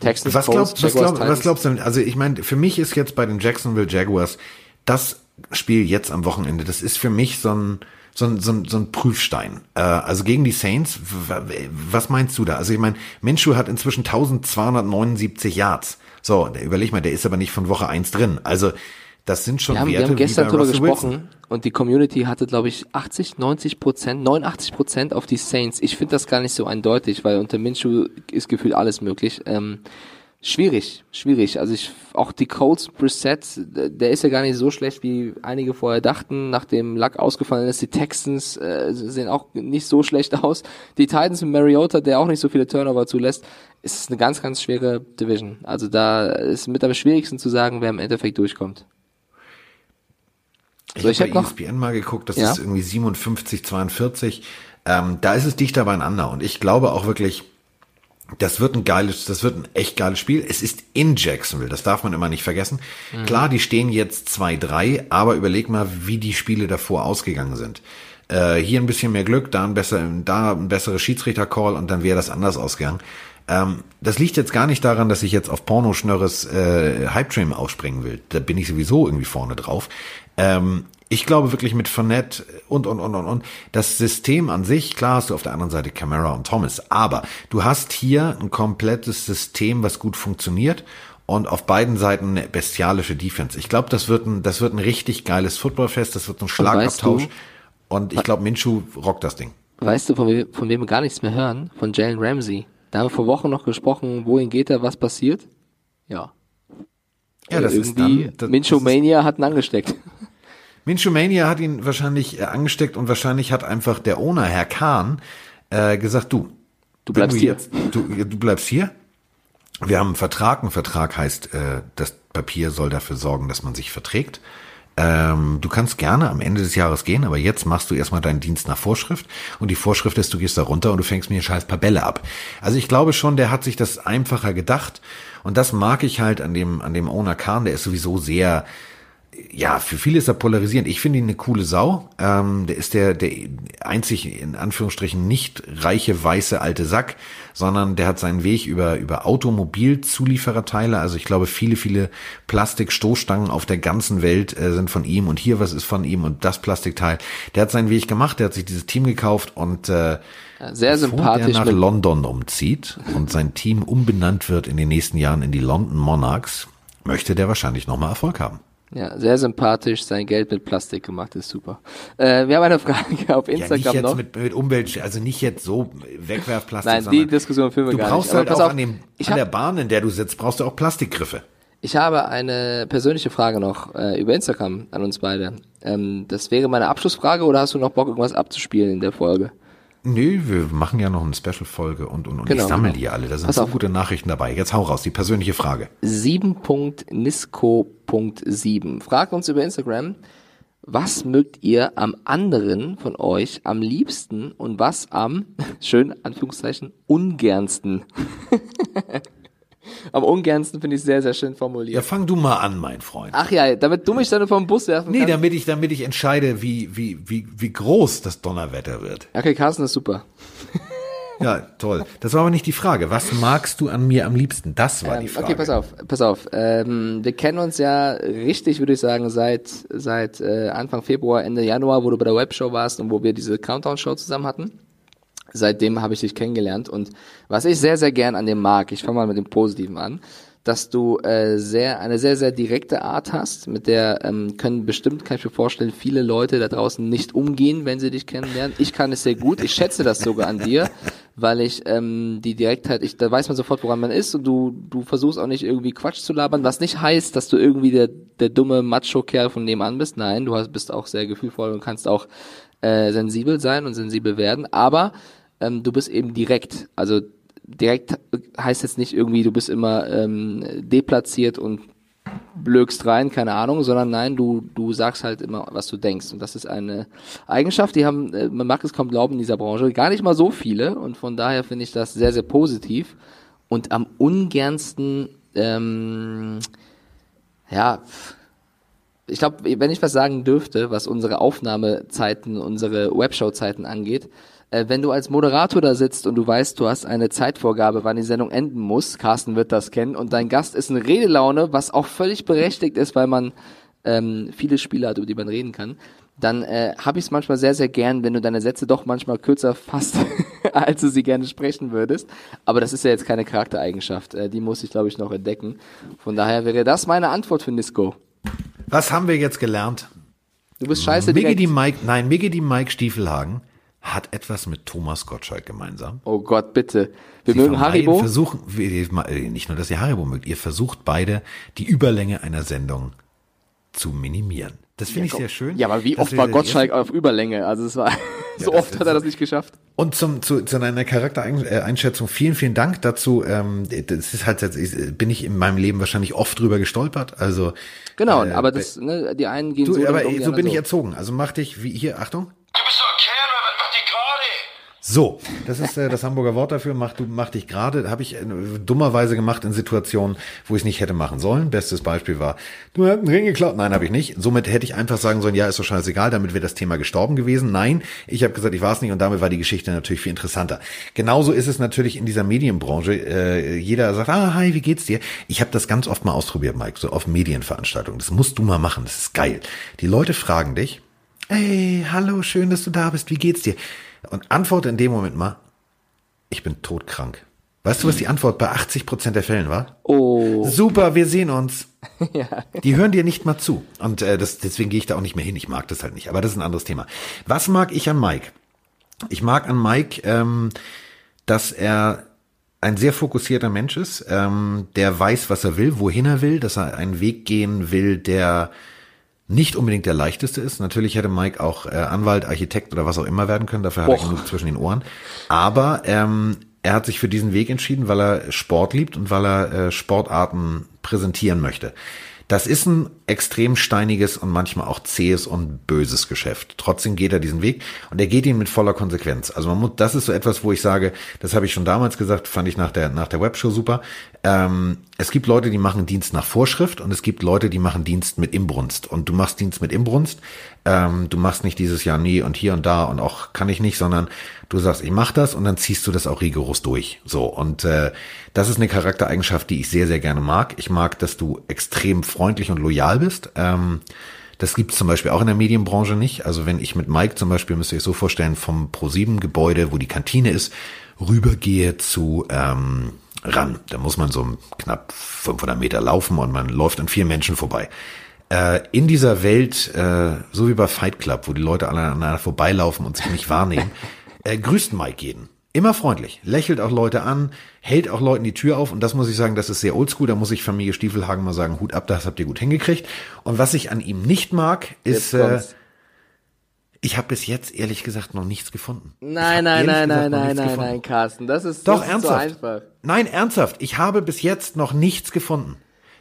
Speaker 1: Texans, was, glaubst, was, glaub, was glaubst du denn? Also ich meine, für mich ist jetzt bei den Jacksonville Jaguars das Spiel jetzt am Wochenende, das ist für mich so ein, so ein, so ein, so ein Prüfstein. Äh, also gegen die Saints, was meinst du da? Also ich meine, Minshew hat inzwischen 1279 Yards. So, überleg mal, der ist aber nicht von Woche eins drin. Also das sind schon
Speaker 2: wir haben,
Speaker 1: Werte
Speaker 2: wir haben gestern
Speaker 1: darüber
Speaker 2: gesprochen Wilson. und die Community hatte, glaube ich, 80, 90 Prozent, 89 Prozent auf die Saints. Ich finde das gar nicht so eindeutig, weil unter Minshew ist gefühlt alles möglich. Ähm, schwierig, schwierig. Also ich, auch die Colts Preset, der ist ja gar nicht so schlecht, wie einige vorher dachten. Nachdem Luck ausgefallen ist, die Texans äh, sehen auch nicht so schlecht aus. Die Titans mit Mariota, der auch nicht so viele Turnover zulässt, ist eine ganz, ganz schwere Division. Also da ist mit am schwierigsten zu sagen, wer im Endeffekt durchkommt.
Speaker 1: Ich so, habe bei ESPN mal geguckt, das ja? ist irgendwie 57, 42. Ähm, da ist es dichter beieinander und ich glaube auch wirklich, das wird ein geiles, das wird ein echt geiles Spiel. Es ist in Jacksonville, das darf man immer nicht vergessen. Mhm. Klar, die stehen jetzt 2-3, aber überleg mal, wie die Spiele davor ausgegangen sind. Äh, hier ein bisschen mehr Glück, da ein besser, da ein besserer Schiedsrichter-Call und dann wäre das anders ausgegangen. Ähm, das liegt jetzt gar nicht daran, dass ich jetzt auf Pornoschnörres äh, Hype-Train aufspringen will. Da bin ich sowieso irgendwie vorne drauf. Ähm, ich glaube wirklich mit Fournette und, und, und, und, und. Das System an sich, klar hast du auf der anderen Seite Camara und Thomas, aber du hast hier ein komplettes System, was gut funktioniert und auf beiden Seiten eine bestialische Defense. Ich glaube, das wird ein, das wird ein richtig geiles Footballfest, das wird ein Schlagabtausch und, ich glaube, Minshu rockt das Ding.
Speaker 2: Weißt du, von, wem, von wem wir gar nichts mehr hören? Von Jalen Ramsey. Da haben wir vor Wochen noch gesprochen, wohin geht er, was passiert? Ja. Ja, das irgendwie ist dann, das, Minshew Mania hat ihn angesteckt.
Speaker 1: Minchumania hat ihn wahrscheinlich äh, angesteckt und wahrscheinlich hat einfach der Owner, Herr Kahn, äh, gesagt, du,
Speaker 2: du bleibst hier.
Speaker 1: Jetzt, du, du bleibst hier. Wir haben einen Vertrag. Ein Vertrag heißt, äh, das Papier soll dafür sorgen, dass man sich verträgt. ähm, du kannst gerne am Ende des Jahres gehen, aber jetzt machst du erstmal deinen Dienst nach Vorschrift und die Vorschrift ist, du gehst da runter und du fängst mir scheiß paar Bälle ab. Also ich glaube schon, der hat sich das einfacher gedacht und das mag ich halt an dem, an dem Owner Khan, der ist sowieso sehr, ja, für viele ist er polarisierend. Ich finde ihn eine coole Sau. Ähm, der ist der, der einzig in Anführungsstrichen nicht reiche weiße alte Sack, sondern der hat seinen Weg über, über Automobilzuliefererteile. Also ich glaube, viele, viele Plastikstoßstangen auf der ganzen Welt äh, sind von ihm und hier was ist von ihm und das Plastikteil. Der hat seinen Weg gemacht, der hat sich dieses Team gekauft und äh,
Speaker 2: sehr sympathisch.
Speaker 1: Der nach London umzieht und sein Team umbenannt wird in den nächsten Jahren in die London Monarchs, möchte der wahrscheinlich nochmal Erfolg haben.
Speaker 2: Ja, sehr sympathisch, sein Geld mit Plastik gemacht, ist super. Äh, wir haben eine Frage auf Instagram ja, nicht
Speaker 1: jetzt
Speaker 2: noch.
Speaker 1: Mit, mit Umwelt, also nicht jetzt so Wegwerfplastik.
Speaker 2: Nein, die Diskussion führen wir
Speaker 1: du
Speaker 2: gar
Speaker 1: brauchst
Speaker 2: nicht.
Speaker 1: halt auch
Speaker 2: auf,
Speaker 1: an, dem, an hab, der Bahn, in der du sitzt, brauchst du auch Plastikgriffe.
Speaker 2: Ich habe eine persönliche Frage noch äh, über Instagram an uns beide. Ähm, das wäre meine Abschlussfrage oder hast du noch Bock, irgendwas abzuspielen in der Folge?
Speaker 1: Nö, wir machen ja noch eine Special-Folge und, und, und genau, ich sammle genau. die alle. Da sind Pass so auf. gute Nachrichten dabei. Jetzt hau raus, die persönliche Frage.
Speaker 2: 7.nisco.7 fragt uns über Instagram, was mögt ihr am anderen von euch am liebsten und was am, schön Anführungszeichen, ungernsten? Am ungernsten finde ich sehr, sehr schön formuliert.
Speaker 1: Ja, fang du mal an, mein Freund.
Speaker 2: Ach ja, damit du mich dann vom Bus werfen
Speaker 1: nee,
Speaker 2: kannst.
Speaker 1: Nee, damit ich, damit ich entscheide, wie, wie, wie, wie groß das Donnerwetter wird.
Speaker 2: Okay, Carsten ist super.
Speaker 1: Ja, toll. Das war aber nicht die Frage. Was magst du an mir am liebsten? Das war
Speaker 2: ähm,
Speaker 1: die Frage.
Speaker 2: Okay, pass auf, pass auf. Ähm, wir kennen uns ja richtig, würde ich sagen, seit seit äh, Anfang Februar, Ende Januar, wo du bei der Webshow warst und wo wir diese Countdown-Show zusammen hatten seitdem habe ich dich kennengelernt. Und was ich sehr, sehr gern an dem mag, ich fange mal mit dem Positiven an, dass du äh, sehr eine sehr, sehr direkte Art hast, mit der ähm, können bestimmt, kann ich mir vorstellen, viele Leute da draußen nicht umgehen, wenn sie dich kennenlernen. Ich kann es sehr gut, ich schätze das sogar an dir, weil ich ähm, die Direktheit, ich, da weiß man sofort, woran man ist und du, du versuchst auch nicht irgendwie Quatsch zu labern, was nicht heißt, dass du irgendwie der, der dumme Macho-Kerl von nebenan bist. Nein, du hast, bist auch sehr gefühlvoll und kannst auch äh, sensibel sein und sensibel werden, aber ähm, du bist eben direkt. Also direkt heißt jetzt nicht irgendwie, du bist immer ähm, deplatziert und blökst rein, keine Ahnung, sondern nein, du, du sagst halt immer, was du denkst. Und das ist eine Eigenschaft, die haben, äh, man mag es kaum glauben in dieser Branche, gar nicht mal so viele. Und von daher finde ich das sehr, sehr positiv. Und am ungernsten, ähm, ja, ich glaube, wenn ich was sagen dürfte, was unsere Aufnahmezeiten, unsere Webshow-Zeiten angeht, äh, wenn du als Moderator da sitzt und du weißt, du hast eine Zeitvorgabe, wann die Sendung enden muss, Carsten wird das kennen, und dein Gast ist in Redelaune, was auch völlig berechtigt ist, weil man ähm, viele Spiele hat, über die man reden kann, dann äh, habe ich es manchmal sehr, sehr gern, wenn du deine Sätze doch manchmal kürzer fasst, als du sie gerne sprechen würdest. Aber das ist ja jetzt keine Charaktereigenschaft. Äh, die muss ich, glaube ich, noch entdecken. Von daher wäre das meine Antwort für Nisco.
Speaker 1: Was haben wir jetzt gelernt?
Speaker 2: Du bist scheiße
Speaker 1: Miggy die Mike, nein, Miggy die Mike Stiefelhagen hat etwas mit Thomas Gottschalk gemeinsam.
Speaker 2: Oh Gott, bitte. Wir
Speaker 1: Sie
Speaker 2: mögen Haribo.
Speaker 1: Versuchen, äh, nicht nur, dass ihr Haribo mögt, ihr versucht beide die Überlänge einer Sendung zu minimieren. Das finde ja, ich sehr schön.
Speaker 2: Ja, aber wie oft war Gottschalk auf Überlänge? Also es war so ja, oft hat er das nicht geschafft.
Speaker 1: Und zum zu, zu deiner Charaktereinschätzung vielen vielen Dank dazu. Ähm, das ist halt bin ich in meinem Leben wahrscheinlich oft drüber gestolpert. Also
Speaker 2: genau, äh, aber das ne, die einen gehen
Speaker 1: du,
Speaker 2: so
Speaker 1: aber so bin so. ich erzogen. Also mach dich wie hier Achtung.
Speaker 3: Du bist So,
Speaker 1: das ist äh, das Hamburger Wort dafür. Mach du, mach dich gerade. Habe ich äh, dummerweise gemacht in Situationen, wo ich es nicht hätte machen sollen. Bestes Beispiel war, du hast einen Ring geklaut. Nein, habe ich nicht. Somit hätte ich einfach sagen sollen, ja, ist doch scheißegal. Damit wäre das Thema gestorben gewesen. Nein, ich habe gesagt, ich war es nicht und damit war die Geschichte natürlich viel interessanter. Genauso ist es natürlich in dieser Medienbranche. Äh, jeder sagt, ah, hi, wie geht's dir? Ich habe das ganz oft mal ausprobiert, Mike, so auf Medienveranstaltungen. Das musst du mal machen. Das ist geil. Die Leute fragen dich, hey, hallo, schön, dass du da bist. Wie geht's dir? Und antworte in dem Moment mal, ich bin todkrank. Weißt du, was die Antwort bei 80 Prozent der Fällen war?
Speaker 2: Oh.
Speaker 1: Super, wir sehen uns. ja. Die hören dir nicht mal zu. Und äh, das, deswegen gehe ich da auch nicht mehr hin. Ich mag das halt nicht. Aber das ist ein anderes Thema. Was mag ich an Mike? Ich mag an Mike, ähm, dass er ein sehr fokussierter Mensch ist, ähm, der weiß, was er will, wohin er will, dass er einen Weg gehen will, der nicht unbedingt der leichteste ist. Natürlich hätte Mike auch äh, Anwalt, Architekt oder was auch immer werden können. Dafür hat Och. er genug zwischen den Ohren. Aber ähm, er hat sich für diesen Weg entschieden, weil er Sport liebt und weil er äh, Sportarten präsentieren möchte. Das ist ein extrem steiniges und manchmal auch zähes und böses Geschäft. Trotzdem geht er diesen Weg und er geht ihn mit voller Konsequenz. Also man muss, das ist so etwas, wo ich sage, das habe ich schon damals gesagt, fand ich nach der, nach der Webshow super. Ähm, es gibt Leute, die machen Dienst nach Vorschrift und es gibt Leute, die machen Dienst mit Imbrunst. Und du machst Dienst mit Imbrunst. Ähm, du machst nicht dieses Jahr nie und hier und da und auch kann ich nicht, sondern du sagst, ich mach das und dann ziehst du das auch rigoros durch. So und äh, das ist eine Charaktereigenschaft, die ich sehr sehr gerne mag. Ich mag, dass du extrem freundlich und loyal bist. Ähm, das gibt es zum Beispiel auch in der Medienbranche nicht. Also wenn ich mit Mike zum Beispiel, müsst ihr euch so vorstellen, vom Pro7-Gebäude, wo die Kantine ist, rübergehe zu ähm, ran. Da muss man so knapp 500 Meter laufen und man läuft an vier Menschen vorbei. Äh, in dieser Welt, äh, so wie bei Fight Club, wo die Leute aneinander vorbeilaufen und sich nicht wahrnehmen, äh, grüßt Mike jeden. Immer freundlich, lächelt auch Leute an, hält auch Leuten die Tür auf und das muss ich sagen, das ist sehr oldschool, da muss ich Familie Stiefelhagen mal sagen, Hut ab, das habt ihr gut hingekriegt. Und was ich an ihm nicht mag, ist, äh, ich habe bis jetzt ehrlich gesagt noch nichts gefunden.
Speaker 2: Nein, nein, nein, nein, nein, nein, nein, Carsten, das ist,
Speaker 1: Doch,
Speaker 2: das
Speaker 1: ernsthaft.
Speaker 2: Ist so einfach.
Speaker 1: Nein, ernsthaft, ich habe bis jetzt noch nichts gefunden.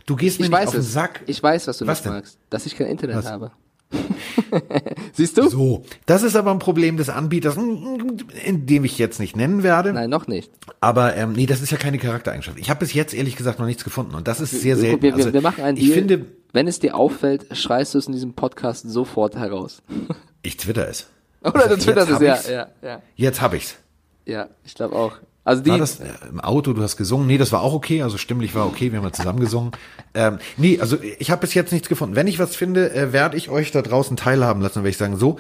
Speaker 1: Du gehst mir
Speaker 2: Ich
Speaker 1: nicht auf den
Speaker 2: es.
Speaker 1: Sack.
Speaker 2: Ich weiß, was du
Speaker 1: Was
Speaker 2: nicht
Speaker 1: denn?
Speaker 2: magst. Dass ich kein Internet
Speaker 1: Was?
Speaker 2: habe. Siehst du?
Speaker 1: So, das ist aber ein Problem des Anbieters, in dem ich jetzt nicht nennen werde.
Speaker 2: Nein, noch nicht.
Speaker 1: Aber ähm, nee, das ist ja keine Charaktereigenschaft. Ich habe bis jetzt ehrlich gesagt noch nichts gefunden und das ist sehr selten.
Speaker 2: wir, wir,
Speaker 1: Also,
Speaker 2: wir machen einen
Speaker 1: ich
Speaker 2: Deal.
Speaker 1: finde,
Speaker 2: wenn es dir auffällt, schreist du es in diesem Podcast sofort heraus.
Speaker 1: ich twitter es.
Speaker 2: Oder du twitterst es,
Speaker 1: hab
Speaker 2: ja, ja, ja.
Speaker 1: Jetzt habe ich's.
Speaker 2: Ja, ich glaube auch. Also die,
Speaker 1: War das äh, im Auto, du hast gesungen? Nee, das war auch okay, also stimmlich war okay, wir haben ja zusammen gesungen. Ähm, nee, also ich habe bis jetzt nichts gefunden. Wenn ich was finde, äh, werde ich euch da draußen teilhaben lassen, dann werde ich sagen, so,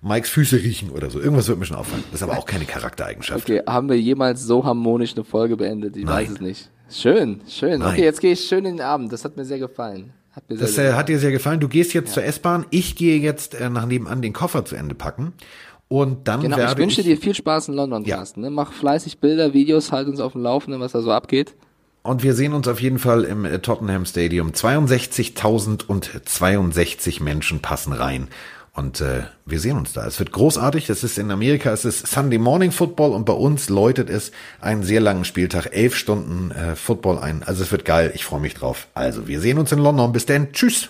Speaker 1: Mikes Füße riechen oder so. Irgendwas wird mir schon auffallen. Das ist aber auch keine Charaktereigenschaft.
Speaker 2: okay, haben wir jemals so harmonisch eine Folge beendet? Ich
Speaker 1: Nein.
Speaker 2: weiß es nicht. Schön, schön.
Speaker 1: Nein.
Speaker 2: Okay, jetzt gehe ich schön in den Abend. Das hat mir sehr gefallen. Hat mir
Speaker 1: Das äh, hat dir sehr gefallen. Du gehst jetzt zur S-Bahn. Ich gehe jetzt äh, nach nebenan den Koffer zu Ende packen. Und dann
Speaker 2: Genau,
Speaker 1: werde
Speaker 2: ich wünsche dir viel Spaß in London,
Speaker 1: Ja.
Speaker 2: Carsten. Ne? Mach fleißig Bilder, Videos, halt uns auf dem Laufenden, was da so abgeht.
Speaker 1: Und wir sehen uns auf jeden Fall im äh, Tottenham Stadium. 62.062 Menschen passen rein. Und äh, wir sehen uns da. Es wird großartig. Das ist in Amerika, es ist Sunday Morning Football und bei uns läutet es einen sehr langen Spieltag, elf Stunden äh, Football ein. Also es wird geil. Ich freue mich drauf. Also wir sehen uns in London. Bis dann. Tschüss.